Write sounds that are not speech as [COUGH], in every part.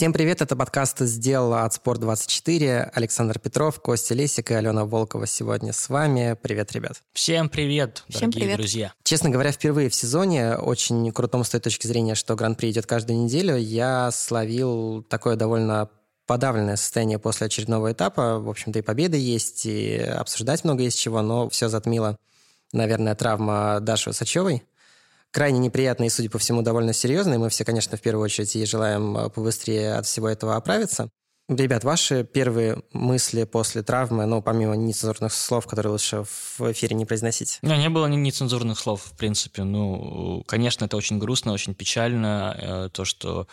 Всем привет, это подкаст «Сделала от Спорт24». Александр Петров, Костя Лесик и Алена Волкова сегодня с вами. Привет, ребят. Всем привет, Всем дорогие привет. друзья. Честно говоря, впервые в сезоне, очень крутом с той точки зрения, что Гран-при идет каждую неделю, я словил такое довольно подавленное состояние после очередного этапа. В общем-то, и победы есть, и обсуждать много есть чего, но все затмило, наверное, травма Даши Усачевой. Крайне неприятно и, судя по всему, довольно серьезно. И мы все, конечно, в первую очередь ей желаем э, побыстрее от всего этого оправиться. Ребят, ваши первые мысли после травмы, ну, помимо нецензурных слов, которые лучше в эфире не произносить? Меня не было ни нецензурных слов, в принципе. Ну, конечно, это очень грустно, очень печально, э, то, что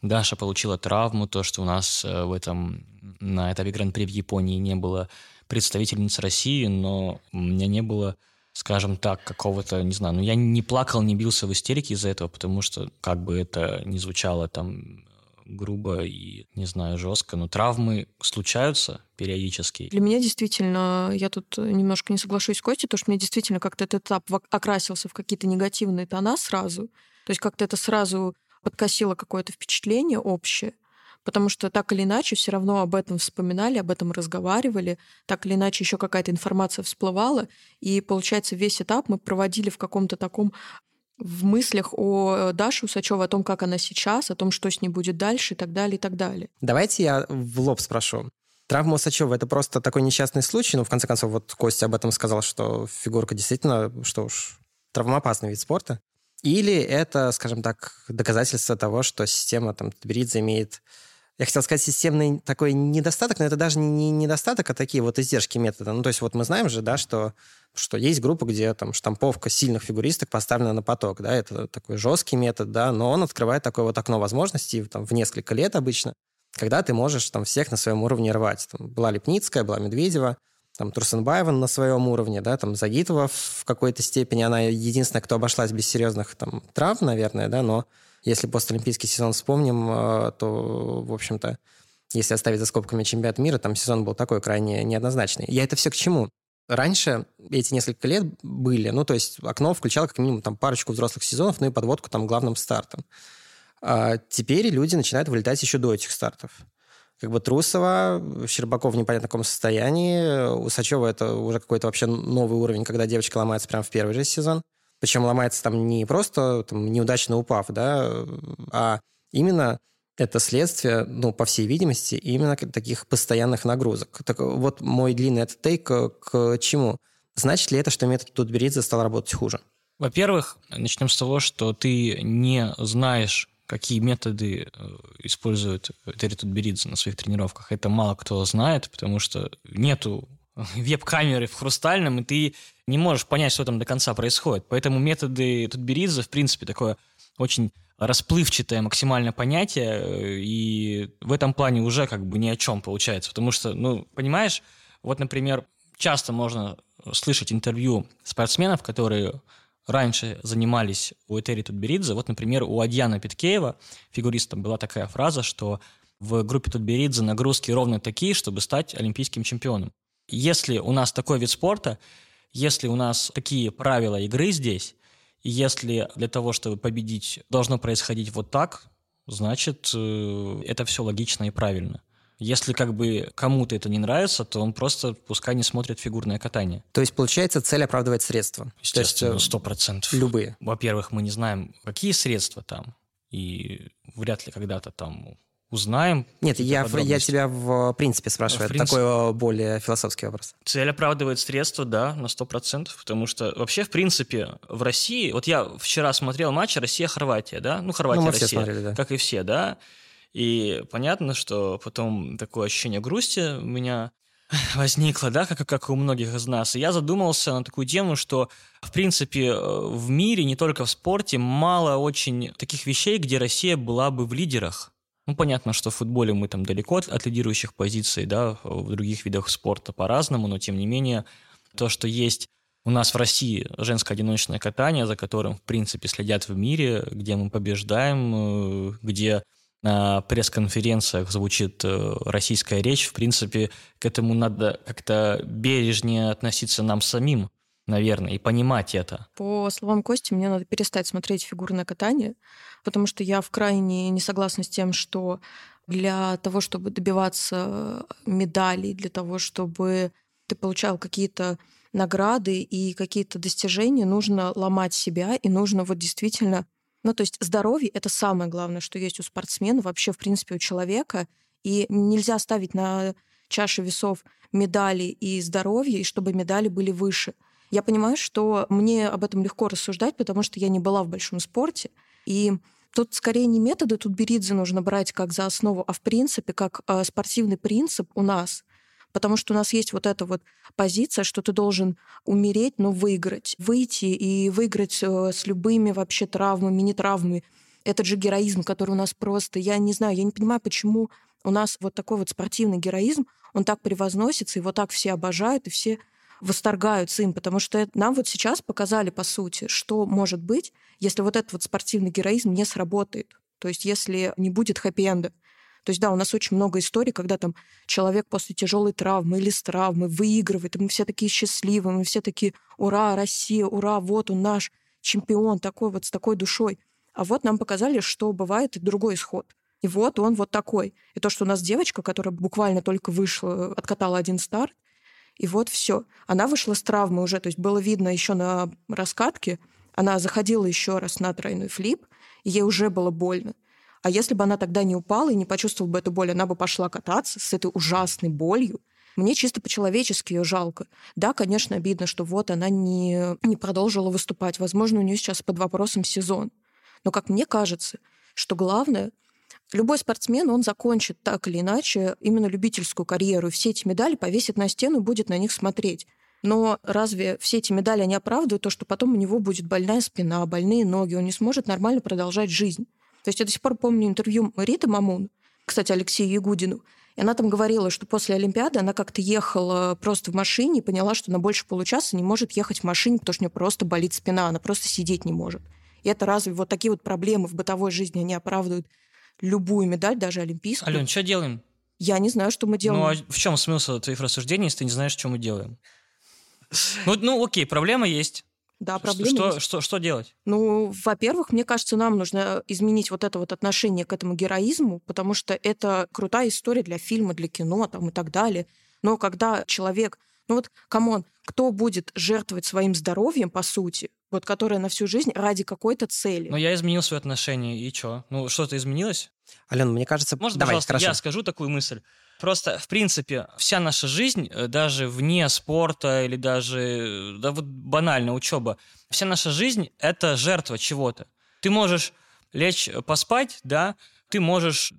Даша получила травму, то, что у нас э, в этом, на этапе Гран-при в Японии не было представительниц России, но у меня не было скажем так, какого-то, не знаю, ну я не плакал, не бился в истерике из-за этого, потому что как бы это ни звучало там грубо и, не знаю, жестко, но травмы случаются периодически. Для меня действительно, я тут немножко не соглашусь с Костей, потому что мне действительно как-то этот этап окрасился в какие-то негативные тона сразу. То есть как-то это сразу подкосило какое-то впечатление общее. Потому что так или иначе все равно об этом вспоминали, об этом разговаривали, так или иначе еще какая-то информация всплывала, и получается весь этап мы проводили в каком-то таком в мыслях о Даше Усачевой, о том, как она сейчас, о том, что с ней будет дальше и так далее, и так далее. Давайте я в лоб спрошу. Травма Усачева – это просто такой несчастный случай, ну, в конце концов, вот Костя об этом сказал, что фигурка действительно, что уж, травмоопасный вид спорта. Или это, скажем так, доказательство того, что система там Тберидзе имеет я хотел сказать, системный такой недостаток, но это даже не недостаток, а такие вот издержки метода. Ну, то есть вот мы знаем же, да, что, что есть группа, где там штамповка сильных фигуристок поставлена на поток, да, это такой жесткий метод, да, но он открывает такое вот окно возможностей там, в несколько лет обычно, когда ты можешь там всех на своем уровне рвать. Там была Лепницкая, была Медведева, там Турсенбаева на своем уровне, да, там Загитова в какой-то степени, она единственная, кто обошлась без серьезных там травм, наверное, да, но если постолимпийский сезон вспомним, то, в общем-то, если оставить за скобками чемпионат мира, там сезон был такой крайне неоднозначный. Я это все к чему? Раньше эти несколько лет были, ну, то есть окно включало как минимум там парочку взрослых сезонов, ну и подводку там главным стартом. А теперь люди начинают вылетать еще до этих стартов. Как бы Трусова, Щербаков в непонятно каком состоянии, Усачева это уже какой-то вообще новый уровень, когда девочка ломается прямо в первый же сезон. Причем ломается там не просто там, неудачно упав, да, а именно это следствие, ну, по всей видимости, именно таких постоянных нагрузок. Так вот, мой длинный этот тейк к чему? Значит ли это, что метод Тутберидзе стал работать хуже? Во-первых, начнем с того, что ты не знаешь, какие методы использует Терри Тутберидзе на своих тренировках. Это мало кто знает, потому что нету [LAUGHS] веб-камеры в хрустальном, и ты не можешь понять, что там до конца происходит. Поэтому методы Тутберидзе, в принципе, такое очень расплывчатое максимальное понятие, и в этом плане уже как бы ни о чем получается. Потому что, ну, понимаешь, вот, например, часто можно слышать интервью спортсменов, которые раньше занимались у Этери Тутберидзе. Вот, например, у Адьяна Питкеева, фигуриста, была такая фраза, что в группе Тутберидзе нагрузки ровно такие, чтобы стать олимпийским чемпионом. Если у нас такой вид спорта, если у нас такие правила игры здесь, и если для того, чтобы победить, должно происходить вот так, значит, это все логично и правильно. Если как бы кому-то это не нравится, то он просто пускай не смотрит фигурное катание. То есть, получается, цель оправдывает средства? Естественно, сто процентов. Любые? Во-первых, мы не знаем, какие средства там, и вряд ли когда-то там узнаем. Нет, я, я тебя в принципе спрашиваю. В принципе, Это такой более философский вопрос. Цель оправдывает средства, да, на 100%, потому что вообще, в принципе, в России... Вот я вчера смотрел матч Россия-Хорватия, да? Ну, Хорватия-Россия, ну, смотрели, да. как и все, да? И понятно, что потом такое ощущение грусти у меня [LAUGHS] возникло, да, как, как у многих из нас. И я задумался на такую тему, что, в принципе, в мире, не только в спорте, мало очень таких вещей, где Россия была бы в лидерах. Ну, понятно, что в футболе мы там далеко от, от лидирующих позиций, да, в других видах спорта по-разному, но тем не менее, то, что есть у нас в России женское одиночное катание, за которым, в принципе, следят в мире, где мы побеждаем, где на пресс-конференциях звучит российская речь, в принципе, к этому надо как-то бережнее относиться нам самим, наверное, и понимать это. По словам Кости, мне надо перестать смотреть фигурное катание, потому что я в крайне не согласна с тем, что для того, чтобы добиваться медалей, для того, чтобы ты получал какие-то награды и какие-то достижения, нужно ломать себя, и нужно вот действительно... Ну, то есть здоровье — это самое главное, что есть у спортсмена, вообще, в принципе, у человека. И нельзя ставить на чаше весов медали и здоровье, и чтобы медали были выше. Я понимаю, что мне об этом легко рассуждать, потому что я не была в большом спорте. И тут скорее не методы тут Тутберидзе нужно брать как за основу, а в принципе как э, спортивный принцип у нас. Потому что у нас есть вот эта вот позиция, что ты должен умереть, но выиграть. Выйти и выиграть э, с любыми вообще травмами, не травмами. Этот же героизм, который у нас просто... Я не знаю, я не понимаю, почему у нас вот такой вот спортивный героизм, он так превозносится, его так все обожают, и все восторгаются им, потому что нам вот сейчас показали, по сути, что может быть, если вот этот вот спортивный героизм не сработает. То есть если не будет хэппи-энда. То есть, да, у нас очень много историй, когда там человек после тяжелой травмы или с травмы выигрывает, и мы все такие счастливые, мы все такие, ура, Россия, ура, вот он наш чемпион, такой вот с такой душой. А вот нам показали, что бывает и другой исход. И вот он вот такой. И то, что у нас девочка, которая буквально только вышла, откатала один старт, и вот все. Она вышла с травмы уже, то есть было видно еще на раскатке, она заходила еще раз на тройной флип, и ей уже было больно. А если бы она тогда не упала и не почувствовала бы эту боль, она бы пошла кататься с этой ужасной болью. Мне чисто по-человечески ее жалко. Да, конечно, обидно, что вот она не, не продолжила выступать. Возможно, у нее сейчас под вопросом сезон. Но, как мне кажется, что главное Любой спортсмен, он закончит так или иначе именно любительскую карьеру. Все эти медали повесит на стену и будет на них смотреть. Но разве все эти медали не оправдывают то, что потом у него будет больная спина, больные ноги, он не сможет нормально продолжать жизнь? То есть я до сих пор помню интервью Риты Мамун, кстати, Алексею Ягудину, и она там говорила, что после Олимпиады она как-то ехала просто в машине и поняла, что на больше получаса не может ехать в машине, потому что у нее просто болит спина, она просто сидеть не может. И это разве вот такие вот проблемы в бытовой жизни, они оправдывают любую медаль, даже олимпийскую. Ален, что делаем? Я не знаю, что мы делаем. Ну, а в чем смысл твоих рассуждений, если ты не знаешь, что мы делаем? Ну, ну окей, проблема есть. Да, проблема что, есть. Что, что делать? Ну, во-первых, мне кажется, нам нужно изменить вот это вот отношение к этому героизму, потому что это крутая история для фильма, для кино там, и так далее. Но когда человек... Ну вот, come on, кто будет жертвовать своим здоровьем, по сути, вот которая на всю жизнь ради какой-то цели. Но я изменил свое отношение, и что? Ну, что-то изменилось? Ален, мне кажется... Может, Давай, пожалуйста, хорошо. я скажу такую мысль. Просто, в принципе, вся наша жизнь, э, даже вне спорта или даже, да вот банально, учеба, вся наша жизнь — это жертва чего-то. Ты можешь лечь э, поспать, да, ты можешь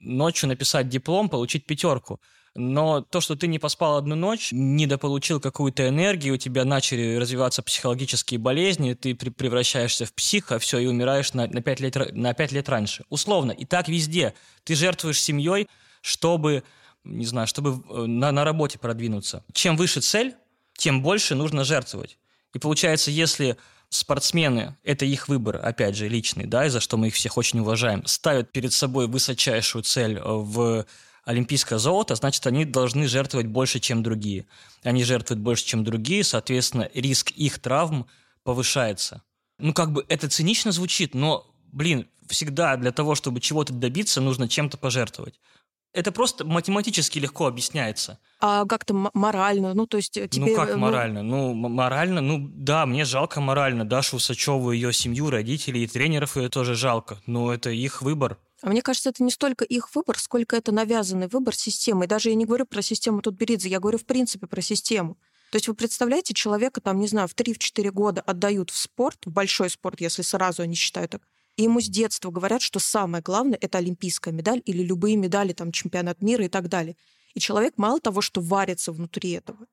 ночью написать диплом, получить пятерку но то, что ты не поспал одну ночь, недополучил какую-то энергию, у тебя начали развиваться психологические болезни, ты превращаешься в психа, все, и умираешь на, на, 5 лет, на 5 лет раньше. Условно. И так везде. Ты жертвуешь семьей, чтобы, не знаю, чтобы э, на, на работе продвинуться. Чем выше цель, тем больше нужно жертвовать. И получается, если спортсмены, это их выбор, опять же, личный, да, и за что мы их всех очень уважаем, ставят перед собой высочайшую цель в олимпийское золото, значит, они должны жертвовать больше, чем другие. Они жертвуют больше, чем другие, соответственно, риск их травм повышается. Ну, как бы это цинично звучит, но, блин, всегда для того, чтобы чего-то добиться, нужно чем-то пожертвовать. Это просто математически легко объясняется. А как-то морально, ну то есть э, тебе... Ну как морально? Ну, ну морально, ну да, мне жалко морально Дашу Усачеву, ее семью, родителей и тренеров ее тоже жалко, но это их выбор. А мне кажется, это не столько их выбор, сколько это навязанный выбор системы. И даже я не говорю про систему Тутберидзе, я говорю в принципе про систему. То есть вы представляете, человека там, не знаю, в 3-4 года отдают в спорт, в большой спорт, если сразу они считают так, и ему с детства говорят, что самое главное — это олимпийская медаль или любые медали, там, чемпионат мира и так далее. И человек мало того, что варится внутри этого,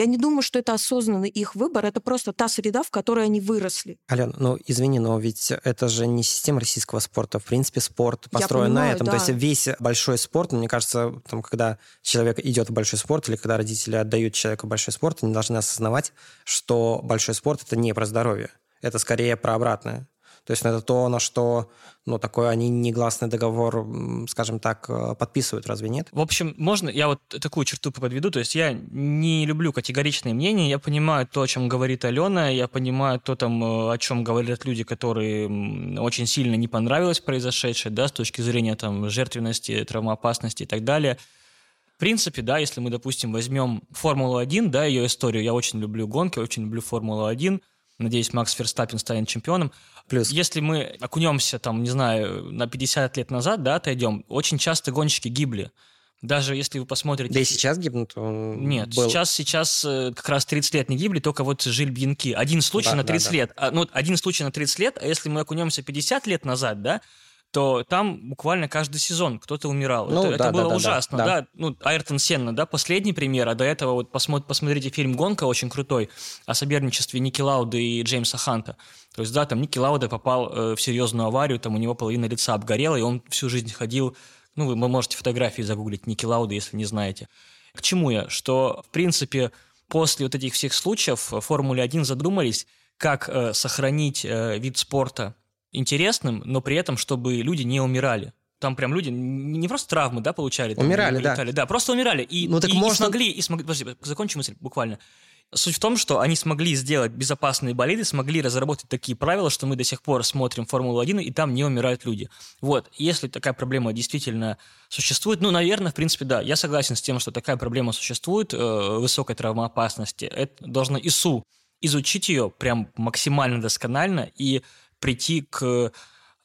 я не думаю, что это осознанный их выбор, это просто та среда, в которой они выросли. Ален, ну извини, но ведь это же не система российского спорта. В принципе, спорт построен понимаю, на этом. Да. То есть весь большой спорт, мне кажется, там, когда человек идет в большой спорт или когда родители отдают человеку большой спорт, они должны осознавать, что большой спорт это не про здоровье. Это скорее про обратное. То есть это то, на что ну, такой они негласный договор, скажем так, э, подписывают, разве нет? В общем, можно, я вот такую черту подведу, то есть я не люблю категоричные мнения, я понимаю то, о чем говорит Алена, я понимаю то, там, э, о чем говорят люди, которые очень сильно не понравилось произошедшее, да, с точки зрения там жертвенности, травмоопасности и так далее. В принципе, да, если мы, допустим, возьмем Формулу-1, да, ее историю, я очень люблю гонки, очень люблю Формулу-1, Надеюсь, Макс Ферстаппин станет чемпионом. Плюс. Если мы окунемся, там, не знаю, на 50 лет назад, да, отойдем, очень часто гонщики гибли. Даже если вы посмотрите... Да и сейчас гибнут? Нет, был... сейчас, сейчас э, как раз 30 лет не гибли, только вот Жиль Бьянки. Один случай да, на 30 да, лет. Да. Ну, один случай на 30 лет, а если мы окунемся 50 лет назад, да, то там буквально каждый сезон кто-то умирал. Ну, это, да, это было да, ужасно, да, да. да. Ну, Айртон Сенна, да, последний пример, а до этого вот посмотри, посмотрите фильм «Гонка», очень крутой, о соперничестве Ники Лауда и Джеймса Ханта. То есть, да, там Ники Лауда попал э, в серьезную аварию, там у него половина лица обгорела, и он всю жизнь ходил, ну, вы можете фотографии загуглить Ники Лауда, если не знаете. К чему я? Что, в принципе, после вот этих всех случаев в Формуле 1 задумались, как э, сохранить э, вид спорта интересным, но при этом, чтобы люди не умирали. Там прям люди не просто травмы, да, получали. Там, умирали, да. да. просто умирали. И, ну, так и, можно... и смогли, и смогли, подожди, закончу мысль буквально. Суть в том, что они смогли сделать безопасные болиды, смогли разработать такие правила, что мы до сих пор смотрим Формулу-1, и там не умирают люди. Вот, если такая проблема действительно существует, ну, наверное, в принципе, да, я согласен с тем, что такая проблема существует, э, высокой травмоопасности. Это должно ИСУ изучить ее прям максимально досконально и прийти к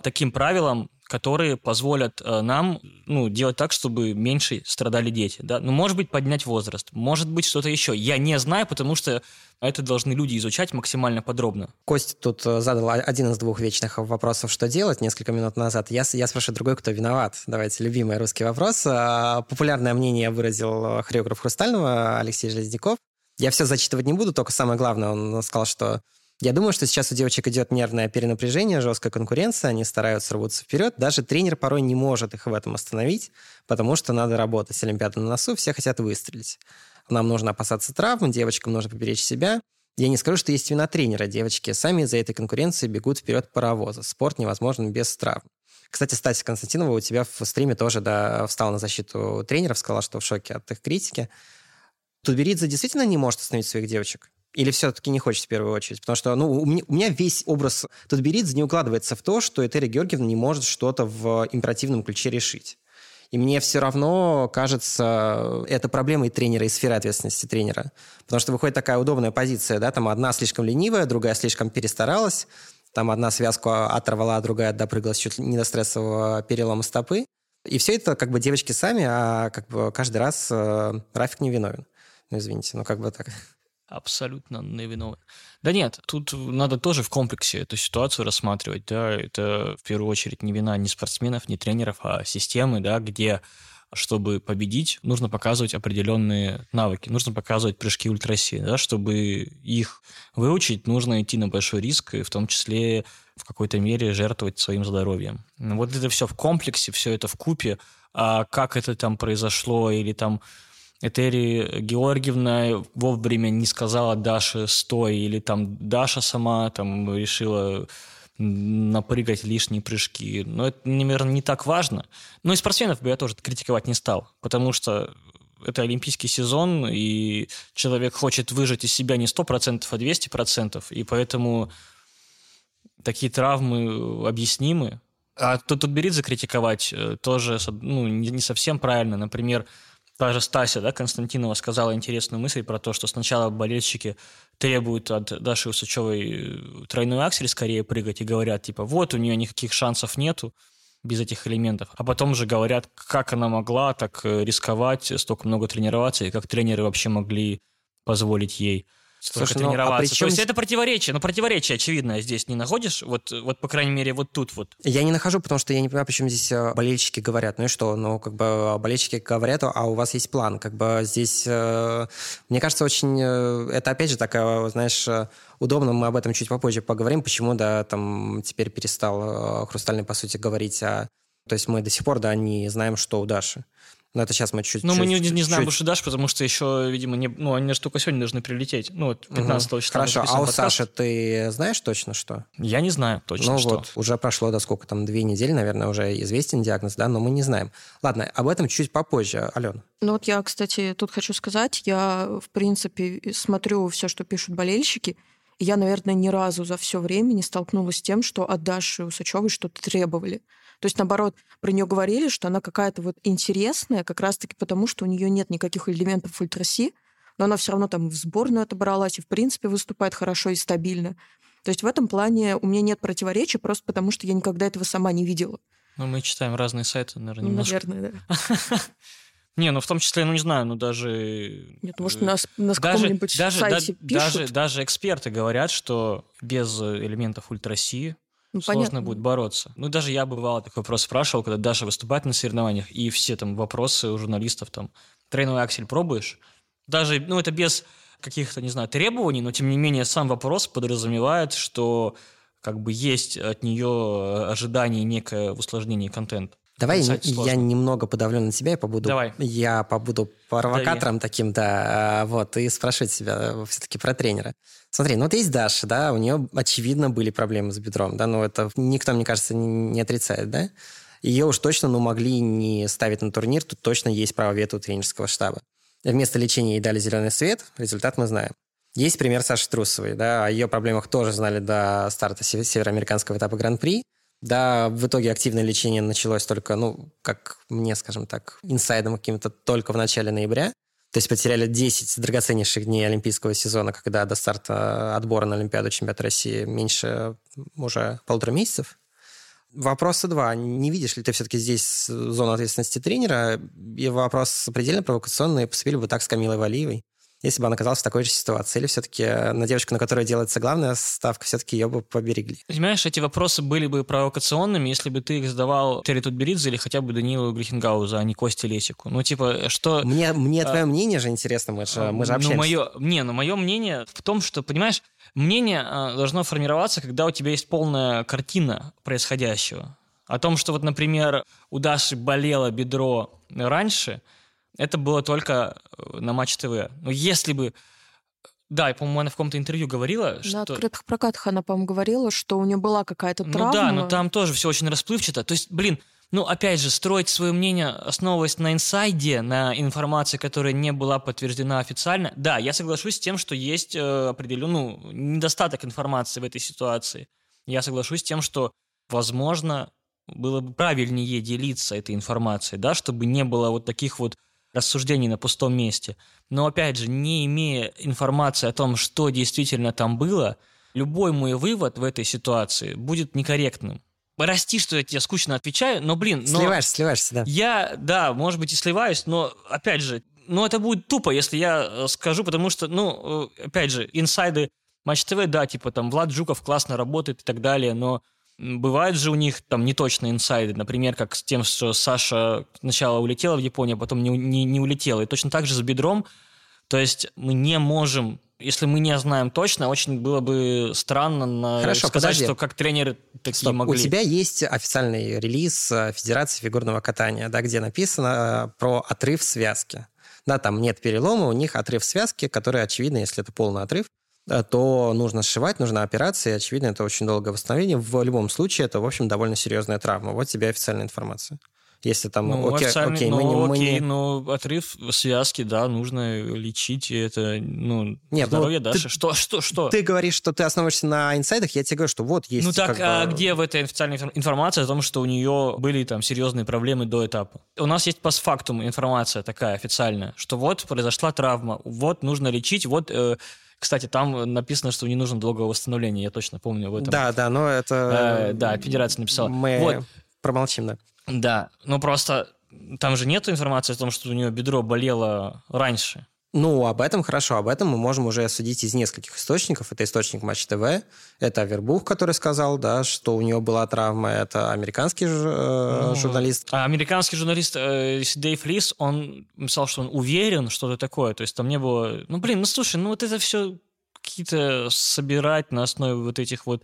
таким правилам, которые позволят э, нам ну, делать так, чтобы меньше страдали дети. Да? Ну, может быть, поднять возраст, может быть, что-то еще. Я не знаю, потому что это должны люди изучать максимально подробно. Костя тут э, задал один из двух вечных вопросов, что делать, несколько минут назад. Я, я спрашиваю другой, кто виноват. Давайте, любимый русский вопрос. А, популярное мнение выразил хореограф «Хрустального» Алексей Железняков. Я все зачитывать не буду, только самое главное, он сказал, что я думаю, что сейчас у девочек идет нервное перенапряжение, жесткая конкуренция, они стараются рваться вперед. Даже тренер порой не может их в этом остановить, потому что надо работать. Олимпиада на носу, все хотят выстрелить. Нам нужно опасаться травм, девочкам нужно поберечь себя. Я не скажу, что есть вина тренера. Девочки сами из-за этой конкуренции бегут вперед паровоза. Спорт невозможен без травм. Кстати, Стася Константинова у тебя в стриме тоже да, встала на защиту тренеров, сказала, что в шоке от их критики. Тутберидзе действительно не может остановить своих девочек? Или все-таки не хочет в первую очередь? Потому что ну, у, меня, у меня весь образ Тутберидзе не укладывается в то, что Этери Георгиевна не может что-то в императивном ключе решить. И мне все равно кажется, это проблема и тренера, и сфера ответственности тренера. Потому что выходит такая удобная позиция, да, там одна слишком ленивая, другая слишком перестаралась, там одна связку оторвала, а другая допрыгалась чуть ли не до стрессового перелома стопы. И все это как бы девочки сами, а как бы каждый раз э, Рафик не виновен. Ну, извините, ну как бы так абсолютно невиновен. Да нет, тут надо тоже в комплексе эту ситуацию рассматривать, да, это в первую очередь не вина ни спортсменов, ни тренеров, а системы, да, где чтобы победить, нужно показывать определенные навыки, нужно показывать прыжки ультраси, да, чтобы их выучить, нужно идти на большой риск, и в том числе в какой-то мере жертвовать своим здоровьем. Вот это все в комплексе, все это в купе, а как это там произошло или там Этери Георгиевна вовремя не сказала Даше «стой», или там Даша сама там решила напрыгать лишние прыжки. Но это, наверное, не так важно. Но и спортсменов бы я тоже критиковать не стал, потому что это олимпийский сезон, и человек хочет выжать из себя не 100%, а 200%, и поэтому такие травмы объяснимы. А тут, тут Беридзе критиковать э, тоже ну, не совсем правильно. Например, Та же Стася да, Константинова сказала интересную мысль про то, что сначала болельщики требуют от Даши Усачевой э, тройной аксель скорее прыгать и говорят, типа, вот, у нее никаких шансов нету без этих элементов. А потом же говорят, как она могла так э, рисковать, столько много тренироваться, и как тренеры вообще могли позволить ей Слушай, тренироваться. Ну, а причем... То есть это противоречие, но противоречие очевидное здесь не находишь? Вот, вот, по крайней мере, вот тут вот. Я не нахожу, потому что я не понимаю, почему здесь э, болельщики говорят. Ну и что? Ну, как бы а болельщики говорят, а у вас есть план. Как бы здесь, э, мне кажется, очень... Э, это, опять же, такая, знаешь, удобно, мы об этом чуть попозже поговорим, почему, да, там теперь перестал Хрустальный, по сути, говорить о... То есть мы до сих пор, да, не знаем, что у Даши. Но это сейчас мы чуть Ну, мы не, не знаем больше Даш, потому что еще, видимо, не, ну, они же только сегодня должны прилететь. Ну, вот 15 Мгм. числа. Хорошо, а у подкаст. Саши ты знаешь точно что? Я не знаю точно, ну что. вот, уже прошло, да сколько там, две недели, наверное, уже известен диагноз, да, но мы не знаем. Ладно, об этом чуть попозже, Алена. Ну вот я, кстати, тут хочу сказать, я, в принципе, смотрю все, что пишут болельщики, я, наверное, ни разу за все время не столкнулась с тем, что от Даши Усачевой что-то требовали. То есть, наоборот, про нее говорили, что она какая-то вот интересная, как раз-таки потому, что у нее нет никаких элементов ультраси, но она все равно там в сборную отобралась и, в принципе, выступает хорошо и стабильно. То есть в этом плане у меня нет противоречий, просто потому что я никогда этого сама не видела. Ну, мы читаем разные сайты, наверное, Ну, немножко. наверное, да. [LAUGHS] Не, ну в том числе, ну не знаю, ну даже... Нет, может, э, на, с- на каком-нибудь даже, сайте да- пишут. даже, даже эксперты говорят, что без э, элементов ультраси Ну, сложно понятно. будет бороться. Ну, даже я бывало такой вопрос спрашивал, когда Даша выступает на соревнованиях, и все там вопросы у журналистов там, тройной аксель пробуешь? Даже, ну, это без каких-то, не знаю, требований, но, тем не менее, сам вопрос подразумевает, что как бы есть от нее ожидание некое в усложнении контента. Давай я немного подавлю на тебя и побуду. Давай. Я побуду провокатором таким, да, а, вот, и спрошу тебя все-таки про тренера. Смотри, ну вот есть Даша, да, у нее, очевидно, были проблемы с бедром, да, ну это никто, мне кажется, не, не отрицает, да? Ее уж точно, ну, могли не ставить на турнир, тут точно есть право вето у тренерского штаба. Вместо лечения ей дали зеленый свет, результат мы знаем. Есть пример Саши Трусовой, да, о ее проблемах тоже знали до старта сев- североамериканского этапа Гран-при, да, в итоге активное лечение началось только, ну, как мне, скажем так, инсайдом каким-то только в начале ноября. То есть потеряли 10 драгоценнейших дней олимпийского сезона, когда до старта отбора на Олимпиаду чемпионата России меньше уже полутора месяцев. Вопроса два. Не видишь ли ты все-таки здесь зону ответственности тренера? И вопрос предельно провокационный. Поступили бы так с Камилой Валиевой, если бы она оказалась в такой же ситуации? Или все-таки на девочку, на которую делается главная ставка, все-таки ее бы поберегли? Понимаешь, эти вопросы были бы провокационными, если бы ты их задавал Терри Тутберидзе или хотя бы Данилу Грихенгаузу, а не Косте Лесику. Ну, типа, что... Мне, мне А, твое мнение же интересно, мы же, мы же Ну, общаемся. мое, не, ну, мое мнение в том, что, понимаешь, мнение а, должно формироваться, когда у тебя есть полная картина происходящего. О том, что вот, например, у Даши болело бедро раньше, это было только э, на Матч ТВ. Но если бы... Да, и, по-моему, она в каком-то интервью говорила, На что... открытых прокатах она, по-моему, говорила, что у нее была какая-то Ну травма. да, но там тоже все очень расплывчато. То есть, блин, ну опять же, строить свое мнение, основываясь на инсайде, на информации, которая не была подтверждена официально. Да, я соглашусь с тем, что есть э, определенный ну, недостаток информации в этой ситуации. Я соглашусь с тем, что, возможно, было бы правильнее делиться этой информацией, да, чтобы не было вот таких вот рассуждений на пустом месте. Но опять же, не имея информации о том, что действительно там было, любой мой вывод в этой ситуации будет некорректным. Расти, что я тебе скучно отвечаю, но, блин, но Сливаешься, сливаешься, да. я, да, может быть, и сливаюсь, но, опять же, ну, это будет тупо, если я э, скажу, потому что, ну, э, опять же, инсайды Матч ТВ, да, типа там Влад Жуков классно работает и так далее, но бывают же у них там неточные инсайды, например, как с тем, что Саша сначала улетела в Японию, а потом не, не, не улетела. И точно так же с бедром. То есть мы не можем, если мы не знаем точно, очень было бы странно на- Хорошо, сказать, подожди. что как тренеры такие Стоп, могли. У тебя есть официальный релиз э, Федерации фигурного катания, да, где написано э, про отрыв связки. Да, там нет перелома, у них отрыв связки, который, очевидно, если это полный отрыв, то нужно сшивать, нужна операция, и, очевидно, это очень долгое восстановление. В любом случае, это, в общем, довольно серьезная травма. Вот тебе официальная информация. Если там, Ну, окей, окей, ну, мы не... мы окей, не- ну, отрыв связки, да, нужно лечить, и это, ну, Нет, ну, здоровье ты- Даши. Что, что, что? Ты говоришь, что ты основываешься на инсайдах, я тебе говорю, что вот есть... ну так, а бы- где в этой официальной инфор- информация о том, что у нее были там серьезные проблемы до этапа? У нас есть постфактум информация такая официальная, что вот произошла травма, вот нужно лечить, вот... э, кстати, там написано, что не нужно долгого восстановления, я точно помню об этом. Да, да, но это... Э, да, федерация написала. Мы Вот. промолчим, да. Да, ну просто там же нет информации о том, что у нее бедро болело раньше. Ну, об этом хорошо, об этом мы можем уже судить из нескольких источников. Это источник Матч ТВ, это Авербух, который сказал, да, что у нее была травма, это американский ж- э, Ну, журналист. А американский журналист э, Дэйв Лис, он писал, что он уверен, что это такое. То есть там не было... Ну, блин, ну слушай, ну вот это все какие-то собирать на основе вот этих вот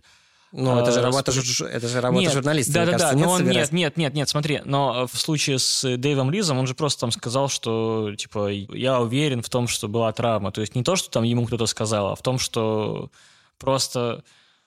Ну, это же э, работа, жур- это же работа Нет, журналиста. Да, да, кажется, да. нет Но он, нет, нет, нет, нет, смотри. Но в случае с Дэйвом Лизом он же просто там сказал, что типа я уверен в том, что была травма. То есть не то, что там ему кто-то сказал, а в том, что просто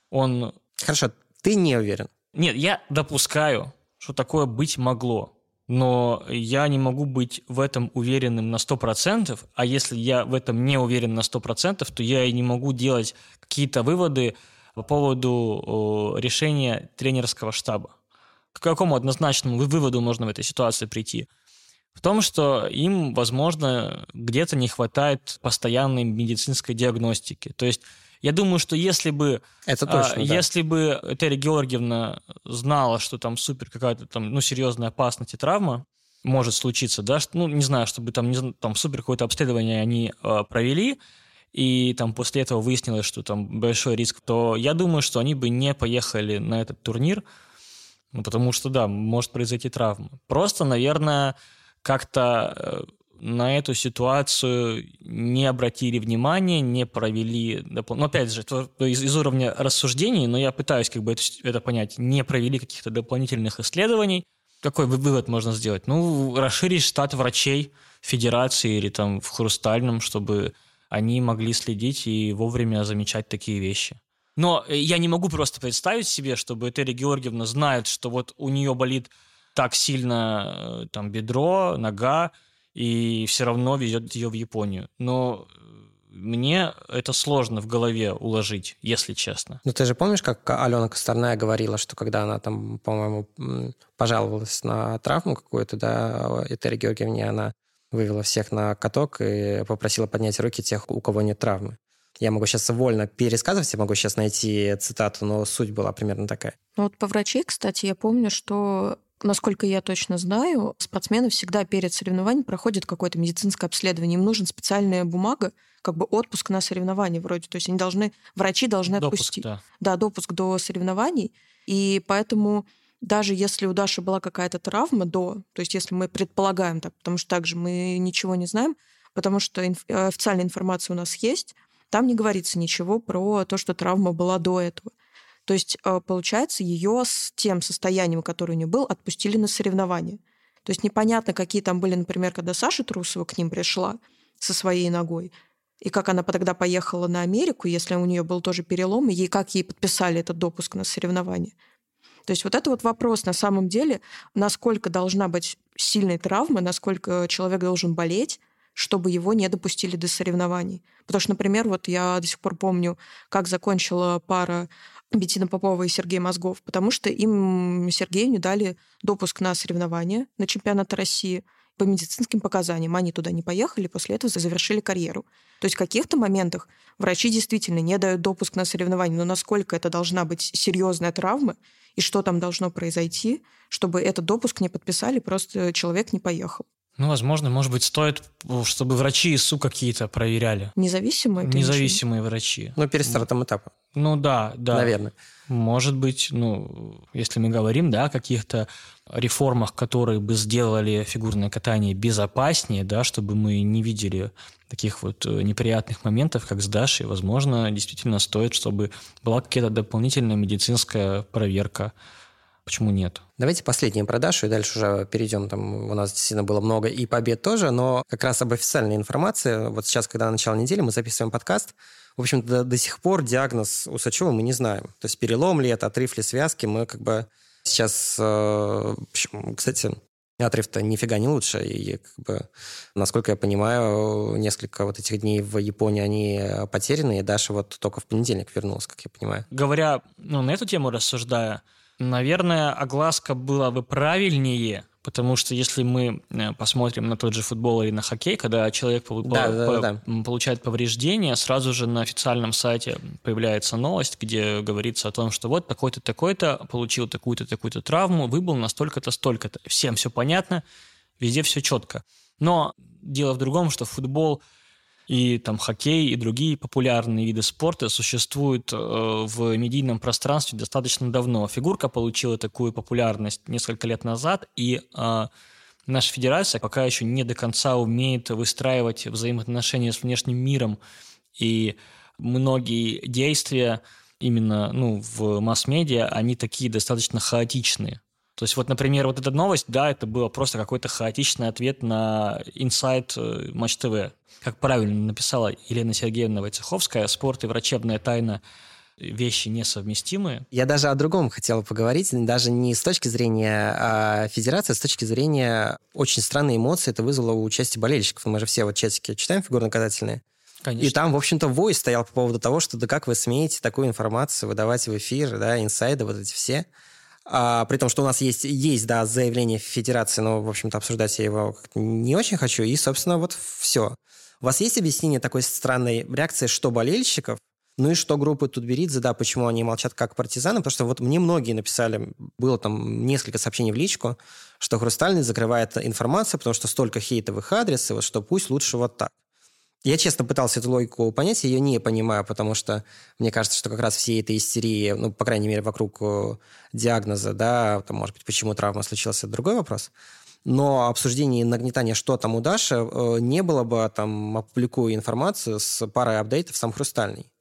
он... Хорошо, ты не уверен. Нет, я допускаю, что такое быть могло. Но я не могу быть в этом уверенным на 100%, а если я в этом не уверен на 100%, то я и не могу делать какие-то выводы по поводу решения тренерского штаба. К какому однозначному вы- выводу можно в этой ситуации прийти? В том, что им, возможно, где-то не хватает постоянной медицинской диагностики. То есть я думаю, что если бы Это а, точно, да. Если бы Терри Георгиевна знала, что там супер какая-то там, ну, серьезная опасность и травма может случиться, да, ну, не знаю, чтобы там, не, там супер какое-то обследование они э, провели, и там после этого выяснилось, что там большой риск, то я думаю, что они бы не поехали на этот турнир, ну, потому что, да, может произойти травма. Просто, наверное, как-то э, на эту ситуацию не обратили внимания, не провели... Ну, опять же, это из, из уровня рассуждений, но я пытаюсь как бы это, это понять. Не провели каких-то дополнительных исследований. Какой вы- вывод можно сделать? Ну, расширить штат врачей федерации или там в Хрустальном, чтобы они могли следить и вовремя замечать такие вещи. Но э, я не могу просто представить себе, чтобы Терри Георгиевна знает, что вот у нее болит так сильно э, там бедро, нога, и все равно везет ее в Японию. Но э, мне это сложно в голове уложить, если честно. Ну, ты же помнишь, как Алена Косторная говорила, что когда она там, по-моему, пожаловалась на травму какую-то, да, Этери Георгиевне, она вывела всех на каток и попросила поднять руки тех, у кого нет травмы. Я могу сейчас вольно пересказывать, я могу сейчас найти цитату, но суть была примерно такая. Ну вот по врачей, кстати, я помню, что, насколько я точно знаю, спортсмены всегда перед соревнованием проходят какое-то медицинское обследование. Им нужен специальная бумага, как бы отпуск на соревнования вроде. То есть они должны, врачи должны Допуск, отпустить. да. Да, допуск до соревнований. И поэтому даже если у Даши была какая-то травма до, то есть если мы предполагаем так, потому что также мы ничего не знаем, потому что инф- э, официальная информация у нас есть, там не говорится ничего про то, что травма была до этого. То есть, э, получается, ее с тем состоянием, которое у нее был, отпустили на соревнования. То есть непонятно, какие там были, например, когда Саша Трусова к ним пришла со своей ногой, и как она тогда поехала на Америку, если у нее был тоже перелом, и ей, как ей подписали этот допуск на соревнования. То есть вот это вот вопрос на самом деле, насколько должна быть сильной травма, насколько человек должен болеть, чтобы его не допустили до соревнований. Потому что, например, вот я до сих пор помню, как закончила пара Бетина Попова и Сергей Мозгов, потому что им, Сергею, не дали допуск на соревнования, на чемпионат России по медицинским показаниям. Они туда не поехали, после этого завершили карьеру. То есть в каких-то моментах врачи действительно не дают допуск на соревнования, но насколько это должна быть серьезная травма и что там должно произойти, чтобы этот допуск не подписали, просто человек не поехал. Ну, возможно, может быть, стоит, чтобы врачи ИСУ какие-то проверяли. Независимые? Независимые врачи. Ну, перед стартом этапа, Ну да, да. наверное. Может быть, ну, если мы говорим, да, о каких-то реформах, которые бы сделали фигурное катание безопаснее, да, чтобы мы не видели таких вот э, неприятных моментов, как с Дашей, возможно, действительно стоит, чтобы была какая-то дополнительная медицинская проверка. Почему нет? Давайте последнее про Дашу, и дальше уже перейдем. Там у нас действительно было много и побед тоже, но как раз об официальной информации. Вот сейчас, когда начало недели, мы записываем подкаст. В общем-то, до, до сих пор диагноз Усачева мы не знаем. То есть перелом ли это, отрыв ли связки, мы как бы сейчас... Э, общем, кстати, отрыв-то нифига не лучше. И как бы, насколько я понимаю, несколько вот этих дней в Японии они потеряны, и Даша вот только в понедельник вернулась, как я понимаю. Говоря, ну, на эту тему рассуждая, наверное, огласка была бы правильнее, потому что если мы э, посмотрим на тот же футбол или на хоккей, когда человек Да, по- да, по- да. получает повреждение, сразу же на официальном сайте появляется новость, где говорится о том, что вот такой-то, такой-то получил такую-то, такую-то травму, выбыл на столько-то, столько-то. Всем все понятно, везде все четко. Но дело в другом, что футбол и там хоккей и другие популярные виды спорта существуют э, в медийном пространстве достаточно давно. Фигурка получила такую популярность несколько лет назад, и э, наша федерация пока еще не до конца умеет выстраивать взаимоотношения с внешним миром, и многие действия именно ну, в масс-медиа, они такие достаточно хаотичные. То есть вот, например, вот эта новость, да, это было просто какой-то хаотичный ответ на инсайт э, Матч ТВ. Как правильно написала Елена Сергеевна Войцеховская, спорт и врачебная тайна вещи несовместимые. Я даже о другом хотела поговорить, даже не с точки зрения а, федерации, а с точки зрения очень странной эмоции это вызвало у части болельщиков. Мы же все вот чатики читаем фигурно-катательные. Конечно. И там, в общем-то, вой стоял по поводу того, что да как вы смеете такую информацию выдавать в эфир, да, инсайды, вот эти все. А, при том, что у нас есть, есть, да, заявление Федерации, но, в общем-то, обсуждать я его не очень хочу. И, собственно, вот все. У вас есть объяснение такой странной реакции, что болельщиков, ну и что группы Тутберидзе, да, почему они молчат как партизаны? Потому что вот мне многие написали, было там несколько сообщений в личку, что Хрустальный закрывает информацию, потому что столько хейтовых адресов, что пусть лучше вот так. Я честно пытался эту логику понять, я ее не понимаю, потому что мне кажется, что как раз все этой истерии, ну, по крайней мере, вокруг э, диагноза, да, там, может быть, почему травма случилась, это другой вопрос. Но обсуждение и нагнетание, что там у Даши, э, не было бы, там, опубликую информацию с парой апдейтов сам Хрустальный.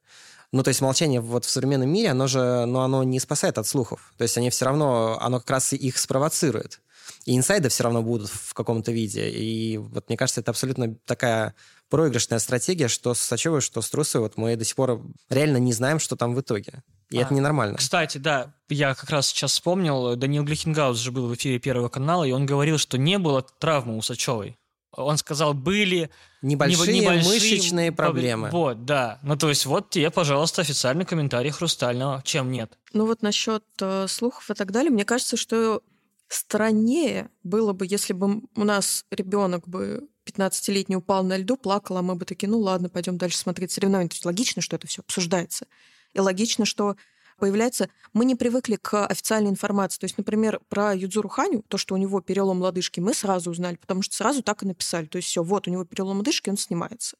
Ну, то есть молчание вот в современном мире, оно же, ну, оно не спасает от слухов. То есть они все равно, оно как раз их спровоцирует. И инсайды все равно будут в каком-то виде. И вот мне кажется, это абсолютно такая проигрышная стратегия, что с Сачевой, что с Трусой, вот мы до сих пор реально не знаем, что там в итоге. И а, это ненормально. Кстати, да, я как раз сейчас вспомнил, Даниил Глихенгаус же был в эфире Первого канала, и он говорил, что не было травмы у Сачевой. Он сказал, были небольшие, небольшие мышечные проблемы. Вот, да. Ну, то есть, вот тебе, пожалуйста, официальный комментарий Хрустального. Чем нет? Ну, вот насчет э, слухов и так далее, мне кажется, что страннее было бы, если бы у нас ребенок бы 15-летний упал на льду, плакал, а мы бы такие, ну ладно, пойдем дальше смотреть соревнования. То есть логично, что это все обсуждается. И логично, что появляется... Мы не привыкли к официальной информации. То есть, например, про Юдзуру Ханю, то, что у него перелом лодыжки, мы сразу узнали, потому что сразу так и написали. То есть все, вот у него перелом лодыжки, он снимается.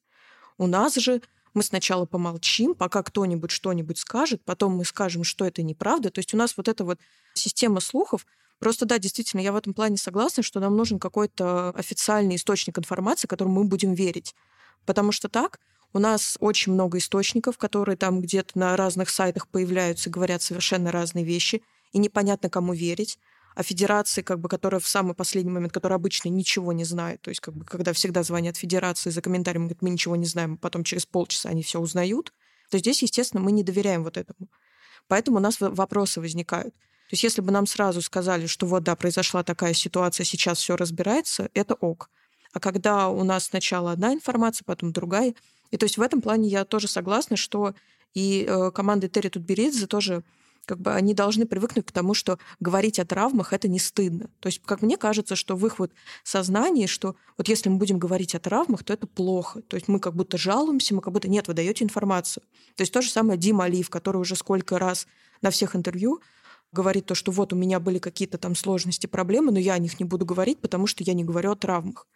У нас же мы сначала помолчим, пока кто-нибудь что-нибудь скажет, потом мы скажем, что это неправда. То есть у нас вот эта вот система слухов, Просто да, действительно, я в этом плане согласна, что нам нужен какой-то официальный источник информации, которому мы будем верить. Потому что так у нас очень много источников, которые там где-то на разных сайтах появляются говорят совершенно разные вещи, и непонятно, кому верить. А федерации, как бы, которая в самый последний момент, которая обычно ничего не знает, то есть, как бы, когда всегда звонят федерации за комментарием, говорят, мы ничего не знаем, а потом через полчаса они все узнают, то здесь, естественно, мы не доверяем вот этому. Поэтому у нас вопросы возникают. То есть если бы нам сразу сказали, что вот, да, произошла такая ситуация, сейчас все разбирается, это ок. А когда у нас сначала одна информация, потом другая, и то есть в этом плане я тоже согласна, что и э, команды Терри Тутберидзе тоже как бы они должны привыкнуть к тому, что говорить о травмах это не стыдно. То есть, как мне кажется, что в их вот сознании, что вот если мы будем говорить о травмах, то это плохо. То есть мы как будто жалуемся, мы как будто нет, вы даете информацию. То есть то же самое Дима Алиев, который уже сколько раз на всех интервью говорит то, что вот у меня были какие-то там сложности, проблемы, но я о них не буду говорить, потому что я не говорю о травмах.